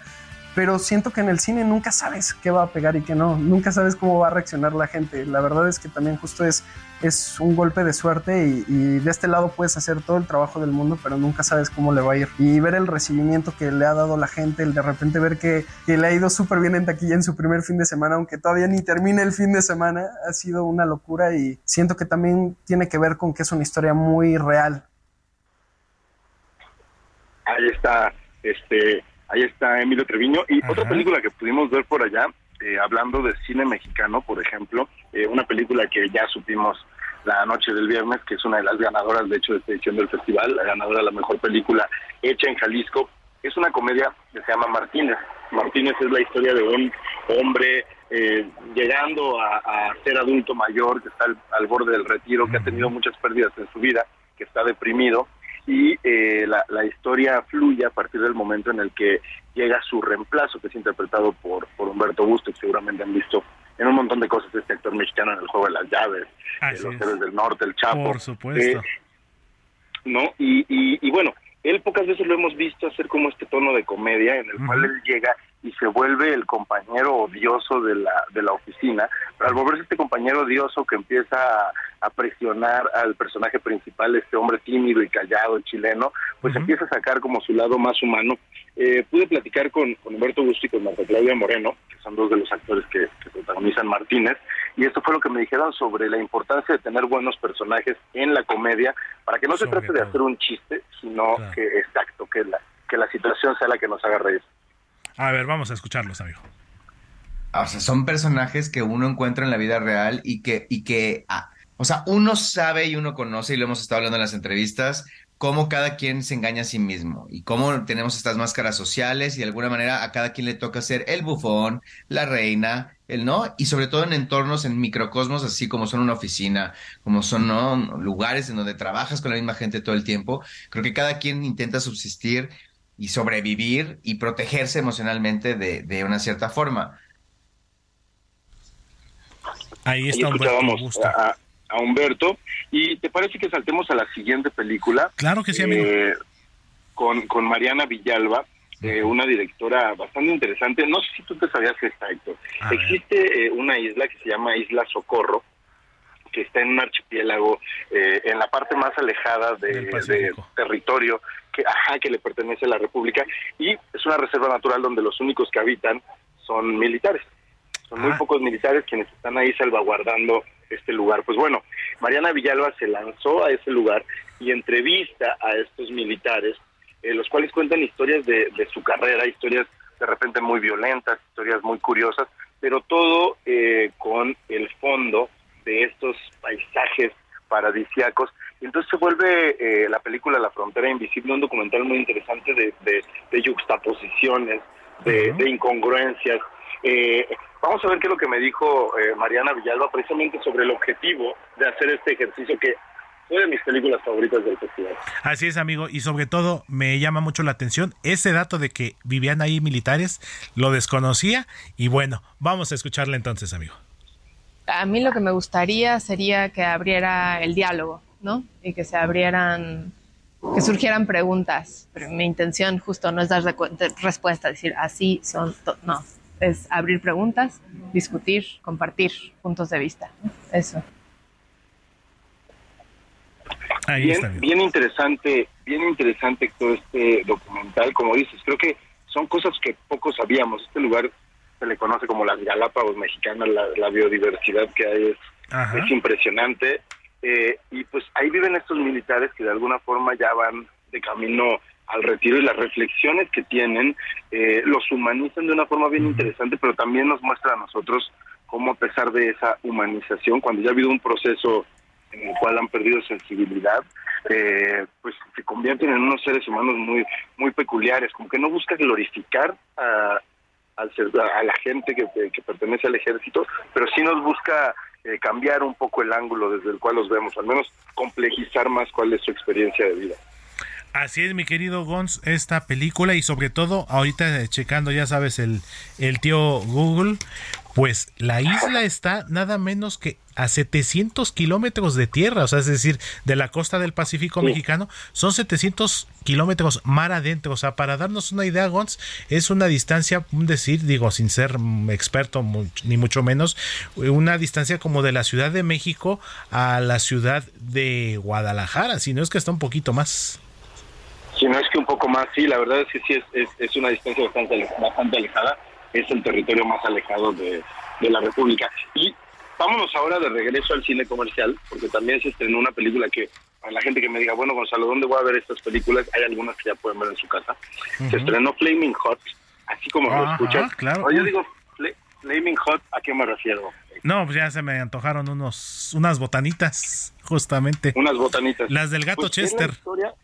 pero siento que en el cine nunca sabes qué va a pegar y qué no. Nunca sabes cómo va a reaccionar la gente. La verdad es que también justo es, es un golpe de suerte y, de este lado puedes hacer todo el trabajo del mundo, pero nunca sabes cómo le va a ir. Y ver el recibimiento que le ha dado la gente, el de repente ver que, que le ha ido súper bien en taquilla en su primer fin de semana, aunque todavía ni termine el fin de semana, ha sido una locura y siento que también tiene que ver con que es una historia muy real. Ahí está, este, ahí está Emilio Treviño. Y otra película que pudimos ver por allá, eh, hablando de cine mexicano, por ejemplo, eh, una película que ya supimos la noche del viernes, que es una de las ganadoras, de hecho, de esta edición del festival, la ganadora de la mejor película hecha en Jalisco, es una comedia que se llama Martínez. Martínez es la historia de un hombre eh, llegando a, a ser adulto mayor, que está al, al borde del retiro, que ha tenido muchas pérdidas en su vida, que está deprimido, y eh, la, la historia fluye a partir del momento en el que llega su reemplazo, que es interpretado por, por Humberto Busto, que seguramente han visto en un montón de cosas este actor mexicano en el juego de las llaves, de los es. héroes del norte, el Chapo. Por supuesto. Eh, ¿no? Y, y, y bueno, él pocas veces lo hemos visto hacer como este tono de comedia en el cual él llega y se vuelve el compañero odioso de la, de la oficina, pero al volverse este compañero odioso que empieza a, a presionar al personaje principal, este hombre tímido y callado chileno, pues empieza a sacar como su lado más humano. Eh, pude platicar con, con Humberto Busto y con Marta Claudia Moreno, que son dos de los actores que, que protagonizan Martínez, y esto fue lo que me dijeron sobre la importancia de tener buenos personajes en la comedia, para que no se trate de hacer un chiste, sino que exacto, que la, que la situación sea la que nos haga reír. A ver, vamos a escucharlos, amigo. O sea, son personajes que uno encuentra en la vida real y que, y que, ah, o sea, uno sabe y uno conoce, y lo hemos estado hablando en las entrevistas, cómo cada quien se engaña a sí mismo y cómo tenemos estas máscaras sociales y de alguna manera a cada quien le toca ser el bufón, la reina, el no, y sobre todo en entornos, en microcosmos, así como son una oficina, como son ¿no? lugares en donde trabajas con la misma gente todo el tiempo. Creo que cada quien intenta subsistir y sobrevivir y protegerse emocionalmente de, de una cierta forma. Ahí Ahí está Humberto a, a Humberto. ¿Y te parece que saltemos a la siguiente película? Claro que sí, amigo. Eh, con, con Mariana Villalba, eh, una directora bastante interesante. No sé si tú te sabías esta, Héctor. A. Existe eh, una isla que se llama Isla Socorro, que está en un archipiélago eh, en la parte más alejada de, territorio que, ajá, que le pertenece a la República y es una reserva natural donde los únicos que habitan son militares. Son muy Ah. pocos militares quienes están ahí salvaguardando este lugar. Pues bueno, Mariana Villalba se lanzó a ese lugar y entrevista a estos militares, eh, los cuales cuentan historias de, de su carrera, historias de repente muy violentas, historias muy curiosas, pero todo eh, con el fondo de estos paisajes paradisiacos. Y entonces se vuelve eh, la película La Frontera Invisible un documental muy interesante de, de, de juxtaposiciones, de, de incongruencias. Eh, vamos a ver qué es lo que me dijo eh, Mariana Villalba precisamente sobre el objetivo de hacer este ejercicio que fue de mis películas favoritas del festival. Así es, amigo, y sobre todo me llama mucho la atención ese dato de que vivían ahí militares, lo desconocía y bueno, vamos a escucharle entonces, amigo. A mí lo que me gustaría sería que abriera el diálogo, ¿no? Y que se abrieran, que surgieran preguntas. Pero mi intención justo no es dar respuesta, decir así son, to-". no, es abrir preguntas, discutir, compartir puntos de vista. ¿no? Eso. Ahí bien, está, amigo. bien interesante, bien interesante todo este documental, como dices, creo que son cosas que poco sabíamos. Este lugar se le conoce como las Galápagos mexicanas, la, la biodiversidad que hay es, es impresionante. Eh, y pues ahí viven estos militares que de alguna forma ya van de camino al retiro y las reflexiones que tienen eh, los humanizan de una forma bien interesante, pero también nos muestra a nosotros cómo a pesar de esa humanización, cuando ya ha habido un proceso en el cual han perdido sensibilidad, eh, pues se convierten en unos seres humanos muy muy peculiares, como que no busca glorificar a, al a la gente que, que pertenece al ejército, pero sí nos busca eh, cambiar un poco el ángulo desde el cual los vemos, al menos complejizar más cuál es su experiencia de vida. Así es, mi querido Gons, esta película y sobre todo ahorita eh, checando, ya sabes, el, el tío Google, pues la isla está nada menos que a 700 kilómetros de tierra, o sea, es decir, de la costa del Pacífico Sí. mexicano, son 700 kilómetros mar adentro, o sea, para darnos una idea, Gons, es una distancia, un decir, digo, sin ser mm, experto ni mucho menos, una distancia como de la Ciudad de México a la ciudad de Guadalajara, si no es que está un poquito más. Si no es que un poco más, sí, la verdad es que sí es, es, es una distancia bastante, bastante alejada, es el territorio más alejado de, de la República. Y vámonos ahora de regreso al cine comercial, porque también se estrenó una película que a la gente que me diga, bueno, Gonzalo, ¿dónde voy a ver estas películas? Hay algunas que ya pueden ver en su casa. Se estrenó Flaming Hot, así como lo Ajá, escuchas. claro. Cuando yo digo Fla- Flaming Hot, ¿a qué me refiero? No, pues ya se me antojaron unos, unas botanitas, justamente. Unas botanitas. Las del gato Pues, es la Chester. historia-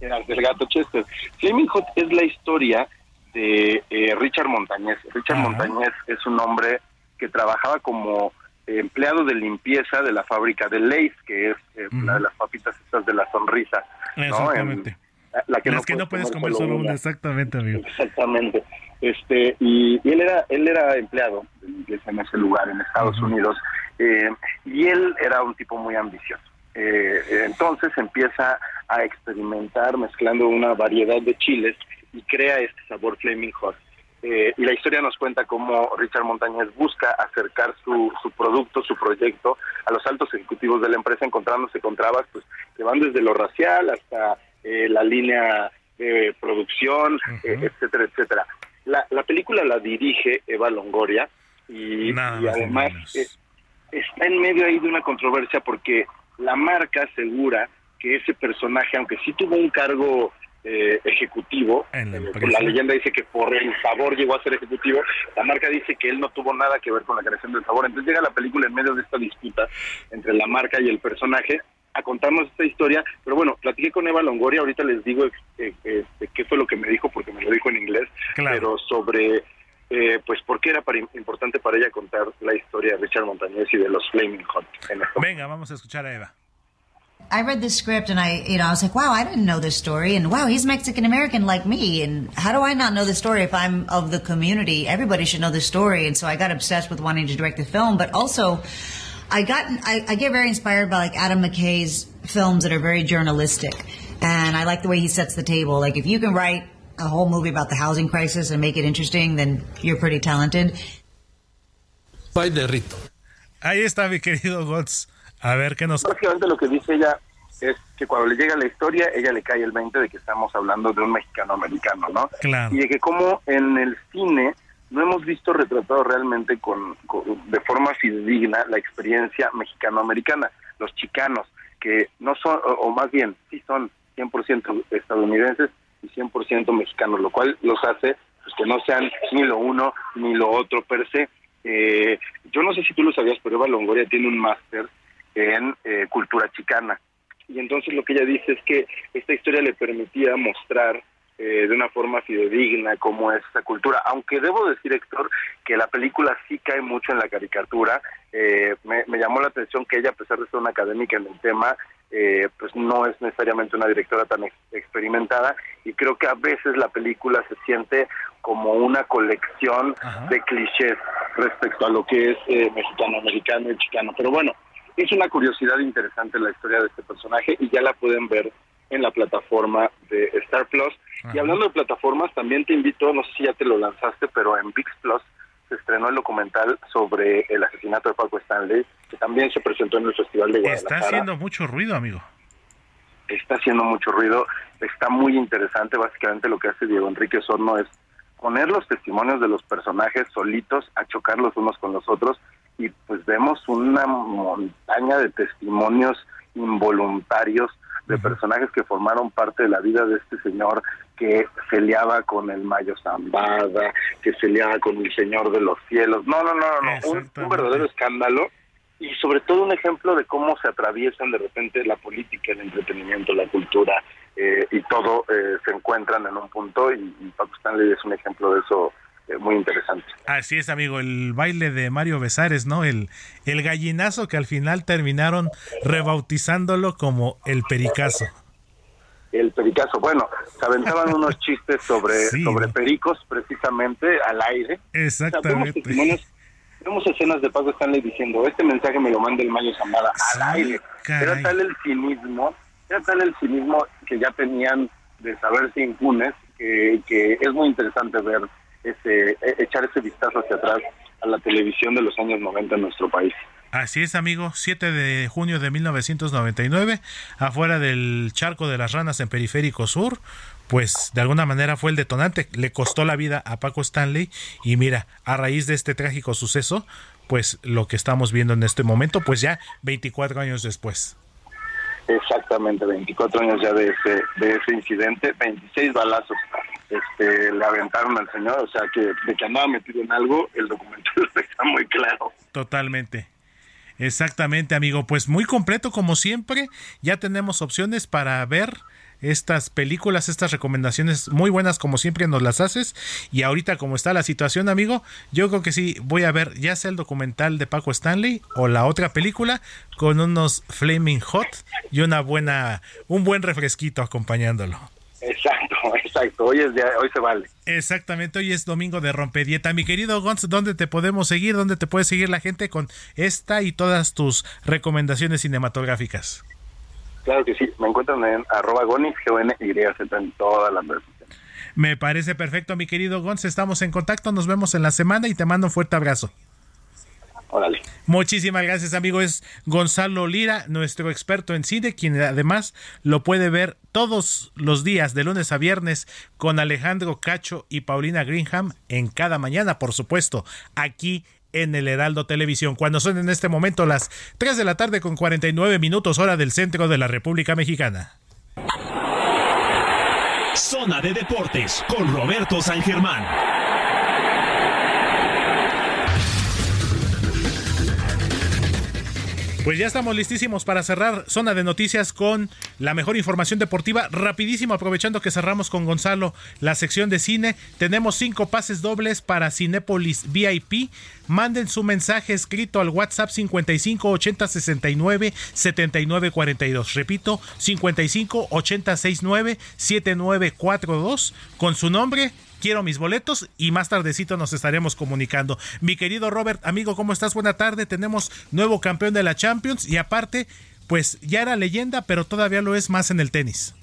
del gato Chester. Flaming Hot es la historia de eh, Richard Montañez. Richard Ajá. Montañez es un hombre que trabajaba como empleado de limpieza de la fábrica de Lays, que es eh, la de las papitas estas de la sonrisa. ¿no? Exactamente. En- la- la Las que no puedes comer solo una, exactamente, amigo. Exactamente. Este, y, y él era él era empleado de limpieza en ese lugar en Estados Unidos eh, y él era un tipo muy ambicioso. Eh, eh, entonces empieza a experimentar mezclando una variedad de chiles y crea este sabor flaming hot. Eh, y la historia nos cuenta cómo Richard Montañez busca acercar su, su producto, su proyecto a los altos ejecutivos de la empresa, encontrándose con trabas pues, que van desde lo racial hasta eh, la línea de producción, eh, etcétera, etcétera. La, la película la dirige Eva Longoria y, además está en medio ahí de una controversia porque la marca asegura que ese personaje, aunque sí tuvo un cargo eh, ejecutivo, En la eh, leyenda dice que por el sabor llegó a ser ejecutivo, la marca dice que él no tuvo nada que ver con la creación del sabor. Entonces llega la película en medio de esta disputa entre la marca y el personaje a contarnos esta historia. Pero bueno, platiqué con Eva Longoria, ahorita les digo eh, eh, qué fue lo que me dijo, porque me lo dijo en inglés, Claro. pero sobre eh, pues por qué era para- importante para ella contar la historia de Richard Montañez y de los Flaming Hot. Venga, vamos a escuchar a Eva. I read the script and I, you know, I was like, wow, I didn't know this story. And wow, he's Mexican American like me. And how do I not know this story if I'm of the community? Everybody should know this story. And so I got obsessed with wanting to direct the film, but also I got, I, I get very inspired by like Adam McKay's films that are very journalistic. And I like the way he sets the table. Like if you can write a whole movie about the housing crisis and make it interesting, then you're pretty talented. Bye de Rito. Ahí está, mi querido Gots. A ver qué nos. Básicamente lo que dice ella es que cuando le llega la historia, ella le cae el 20 de que estamos hablando de un mexicano americano, ¿no? Claro. Y de que como en el cine no hemos visto retratado realmente con, con- de forma fidedigna la experiencia mexicano-americana. Los chicanos, que no son, o, o más bien, sí son 100% estadounidenses y 100% mexicanos, lo cual los hace pues, que no sean ni lo uno ni lo otro per se. Eh, yo no sé si tú lo sabías, pero Eva Longoria tiene un máster en eh, cultura chicana. Y entonces lo que ella dice es que esta historia le permitía mostrar eh, de una forma fidedigna cómo es esa cultura. Aunque debo decir, Héctor, que la película sí cae mucho en la caricatura. Eh, me, me llamó la atención que ella, a pesar de ser una académica en el tema, eh, pues no es necesariamente una directora tan ex- experimentada y creo que a veces la película se siente como una colección de clichés respecto a lo que es eh, mexicano-americano y chicano. Pero bueno, es una curiosidad interesante la historia de este personaje y ya la pueden ver en la plataforma de Star Plus. Y hablando de plataformas, también te invito, no sé si ya te lo lanzaste, pero en VIX Plus se estrenó el documental sobre el asesinato de Paco Stanley, que también se presentó en el Festival de Está Guadalajara haciendo mucho ruido, amigo. está haciendo mucho ruido, está muy interesante, básicamente lo que hace Diego Enrique Osorno es poner los testimonios de los personajes solitos a chocar los unos con los otros y pues vemos una montaña de testimonios involuntarios de personajes que formaron parte de la vida de este señor que se liaba con el Mayo Zambada, que se liaba con el Señor de los Cielos. No, no, no, no, un, un verdadero escándalo y sobre todo un ejemplo de cómo se atraviesan de repente la política, el entretenimiento, la cultura eh, y todo eh, se encuentran en un punto y, y Paco Stanley es un ejemplo de eso muy interesante. Así es, amigo, el baile de Mario Besares, ¿no? El, el gallinazo que al final terminaron rebautizándolo como el pericazo. El pericazo, bueno, se aventaban <laughs> unos chistes sobre, Sí, sobre ¿no? pericos precisamente al aire. O sea, vemos, Exactamente. testimonios, vemos escenas de Paco Stanley diciendo, este mensaje me lo manda el Mayo Zambada al aire. caray. Era tal el cinismo, era tal el cinismo que ya tenían de saberse impunes, que, que es muy interesante ver ese, e- echar ese vistazo hacia atrás a la televisión de los años 90 en nuestro país. Así es, amigo. 7 de junio de 1999, afuera del charco de las ranas en Periférico Sur, pues de alguna manera fue el detonante. Le costó la vida a Paco Stanley y mira, a raíz de este trágico suceso, pues lo que estamos viendo en este momento, pues ya 24 años después. Exactamente, 24 años ya de ese, de ese incidente, 26 balazos este, le aventaron al señor, o sea que de que andaba metido en algo, el documental <laughs> está muy claro. Totalmente. Exactamente, amigo. Pues muy completo como siempre. Ya tenemos opciones para ver estas películas, estas recomendaciones muy buenas como siempre nos las haces. Y ahorita como está la situación, amigo, yo creo que sí voy a ver ya sea el documental de Paco Stanley o la otra película con unos Flaming Hot y una buena, un buen refresquito acompañándolo. Exacto, <laughs> exacto, hoy, es día- hoy se vale. Exactamente, hoy es domingo de rompedieta. Mi querido Gonz, ¿dónde te podemos seguir? ¿Dónde te puede seguir la gente con esta y todas tus recomendaciones cinematográficas? Claro que sí, me encuentran en arroba gonis, g n y en todas las redes sociales. Me parece perfecto, mi querido Gonz. Estamos en contacto, nos vemos en la semana y te mando un fuerte abrazo. Órale. Muchísimas gracias, amigo. Es Gonzalo Lira, nuestro experto en cine, quien además lo puede ver todos los días, de lunes a viernes, con Alejandro Cacho y Paulina Greenham en cada mañana, por supuesto, aquí en el Heraldo Televisión. Cuando son en este momento las 3 de la tarde con 49 minutos hora del centro de la República Mexicana. Zona de Deportes con Roberto San Germán. Pues ya estamos listísimos para cerrar zona de noticias con la mejor información deportiva. Rapidísimo, aprovechando que cerramos con Gonzalo la sección de cine. Tenemos cinco pases dobles para Cinépolis VIP. Manden su mensaje escrito al WhatsApp 55 80 69 79 42. Repito, 55 80 69 79 42 con su nombre quiero mis boletos y más tardecito nos estaremos comunicando. Mi querido Robert, amigo, ¿cómo estás? Buena tarde. Tenemos nuevo campeón de la Champions y aparte, pues ya era leyenda, pero todavía lo es más en el tenis.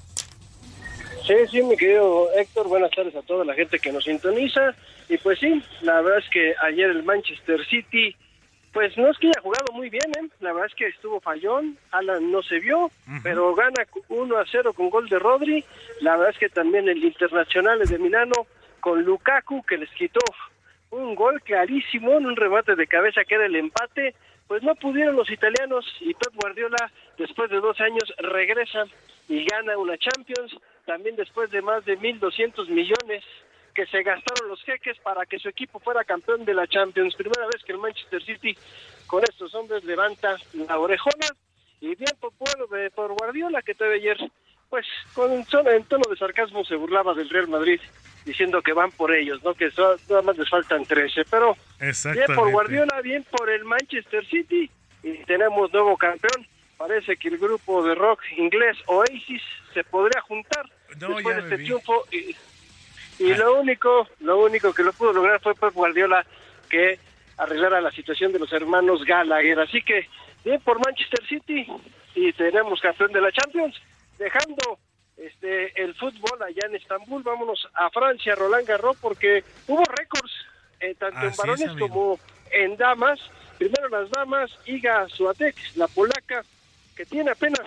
Sí, sí, mi querido Héctor, buenas tardes a toda la gente que nos sintoniza. Y pues sí, la verdad es que ayer el Manchester City, pues no es que haya jugado muy bien, ¿eh? la verdad es que estuvo fallón, Alan no se vio, pero gana 1 a 0 con gol de Rodri. La verdad es que también el Internacional de Milano con Lukaku, que les quitó un gol clarísimo en un remate de cabeza que era el empate, pues no pudieron los italianos y Pep Guardiola después de dos años regresa y gana una Champions, también después de más de 1.200 millones que se gastaron los jeques para que su equipo fuera campeón de la Champions. Primera vez que el Manchester City con estos hombres levanta la orejona y bien por, por, por Guardiola que todavía ayer pues con en tono de sarcasmo se burlaba del Real Madrid diciendo que van por ellos, ¿no? Que so- nada más les faltan 13, pero bien por. Guardiola, bien por el Manchester City y tenemos nuevo campeón. Parece que el grupo de rock inglés Oasis se podría juntar No, después de este vi. triunfo y, y lo único, lo único que lo pudo lograr fue Pep Guardiola que arreglara la situación de los hermanos Gallagher. Así que bien por Manchester City y tenemos campeón de la Champions, dejando este el fútbol allá en Estambul, vámonos a Francia, Roland Garros, porque hubo récords eh, tanto en Así varones como en damas. Primero las damas, Iga Swiatek, la polaca, que tiene apenas,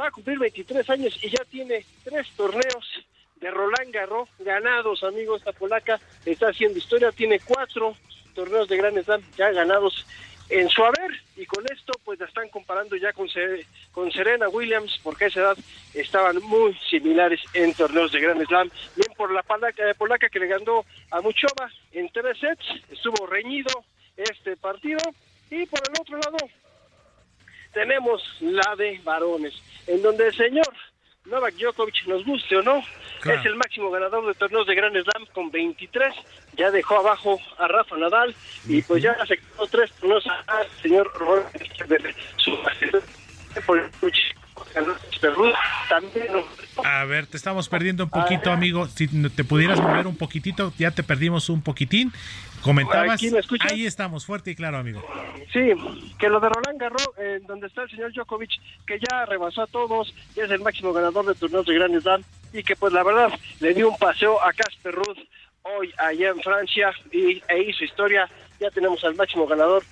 va a cumplir 23 años y ya tiene tres torneos de Roland Garros ganados, amigos. Esta polaca está haciendo historia, tiene cuatro torneos de Grand Slam ya ganados en su haber. Y con esto pues la están comparando ya con, con Serena Williams porque a esa edad estaban muy similares en torneos de Grand Slam. Bien por la polaca, eh, polaca que le ganó a Muchova en tres sets, estuvo reñido este partido. Y por el otro lado tenemos la de varones, en donde el señor Novak Djokovic, nos guste o no, Claro. es el máximo ganador de torneos de Grand Slam con 23, ya dejó abajo a Rafa Nadal y pues ya quedó tres torneos al señor Roger su por también A ver, te estamos perdiendo un poquito, amigo. Si te pudieras mover un poquitito, ya te perdimos un poquitín. Comentabas. Ahí estamos, fuerte y claro, amigo. Sí, que lo de Roland Garros, eh, donde está el señor Djokovic, que ya rebasó a todos, es el máximo ganador de torneos de Grand Slam y que pues la verdad le dio un paseo a Casper Ruud hoy allá en Francia y, e hizo historia. Ya tenemos al máximo ganador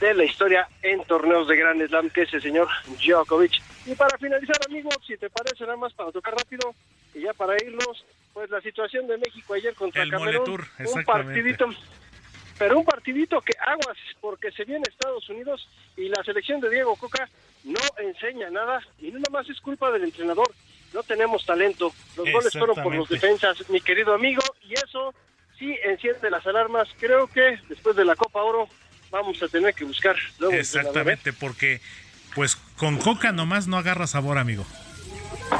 de la historia en torneos de Grand Slam, que es el señor Djokovic. Y para finalizar, amigo, si te parece nada más para tocar rápido y ya para irnos, pues la situación de México ayer contra El Camerún, un partidito pero un partidito que aguas porque se viene Estados Unidos y la selección de Diego Coca no enseña nada y no nada más es culpa del entrenador. No tenemos talento. Los goles fueron por los defensas, mi querido amigo, y eso sí enciende las alarmas. Creo que después de la Copa Oro vamos a tener que buscar. Exactamente, porque pues con coca nomás no agarra sabor, amigo.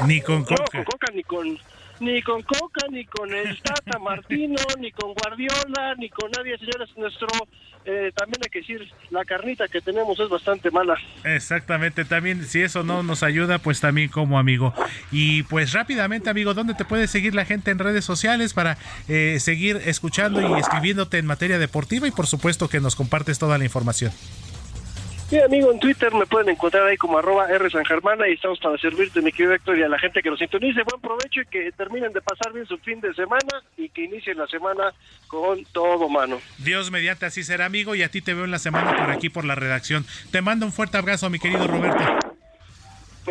Ni con No, coca. con Coca ni con ni con Coca, ni con el Tata <laughs> Martino, ni con Guardiola, ni con nadie, señores. Nuestro, eh, también hay que decir, la carnita que tenemos es bastante mala. Exactamente, también si eso no nos ayuda, pues también como amigo. Y pues rápidamente, amigo, ¿dónde te puede seguir la gente en redes sociales para eh, seguir escuchando y escribiéndote en materia deportiva y por supuesto que nos compartes toda la información? Sí, amigo, en Twitter me pueden encontrar ahí como arroba R San Germana y estamos para servirte, mi querido Héctor, y a la gente que nos sintonice. Buen provecho y que terminen de pasar bien su fin de semana y que inicien la semana con todo, mano. Dios mediante así será, amigo, y a ti te veo en la semana por aquí por la redacción. Te mando un fuerte abrazo, mi querido Roberto.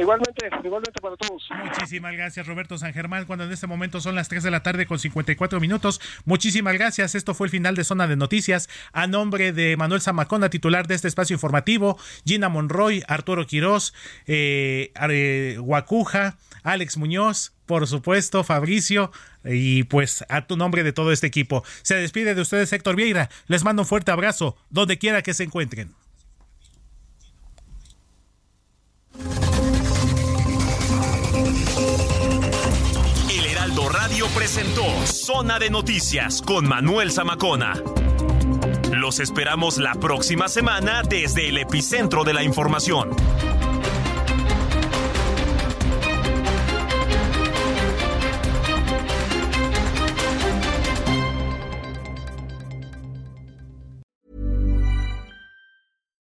Igualmente, igualmente para todos. Muchísimas gracias, Roberto San Germán, cuando en este momento son las 3 de la tarde con 54 minutos. Muchísimas gracias. Esto fue el final de Zona de Noticias. A nombre de Manuel Zamacona, titular de este espacio informativo, Gina Monroy, Arturo Quirós, eh, Guacuja, Alex Muñoz, por supuesto, Fabricio, y pues a tu nombre de todo este equipo. Se despide de ustedes Héctor Vieira. Les mando un fuerte abrazo, donde quiera que se encuentren. Presentó Zona de Noticias con Manuel Zamacona. Los esperamos la próxima semana desde el epicentro de la información.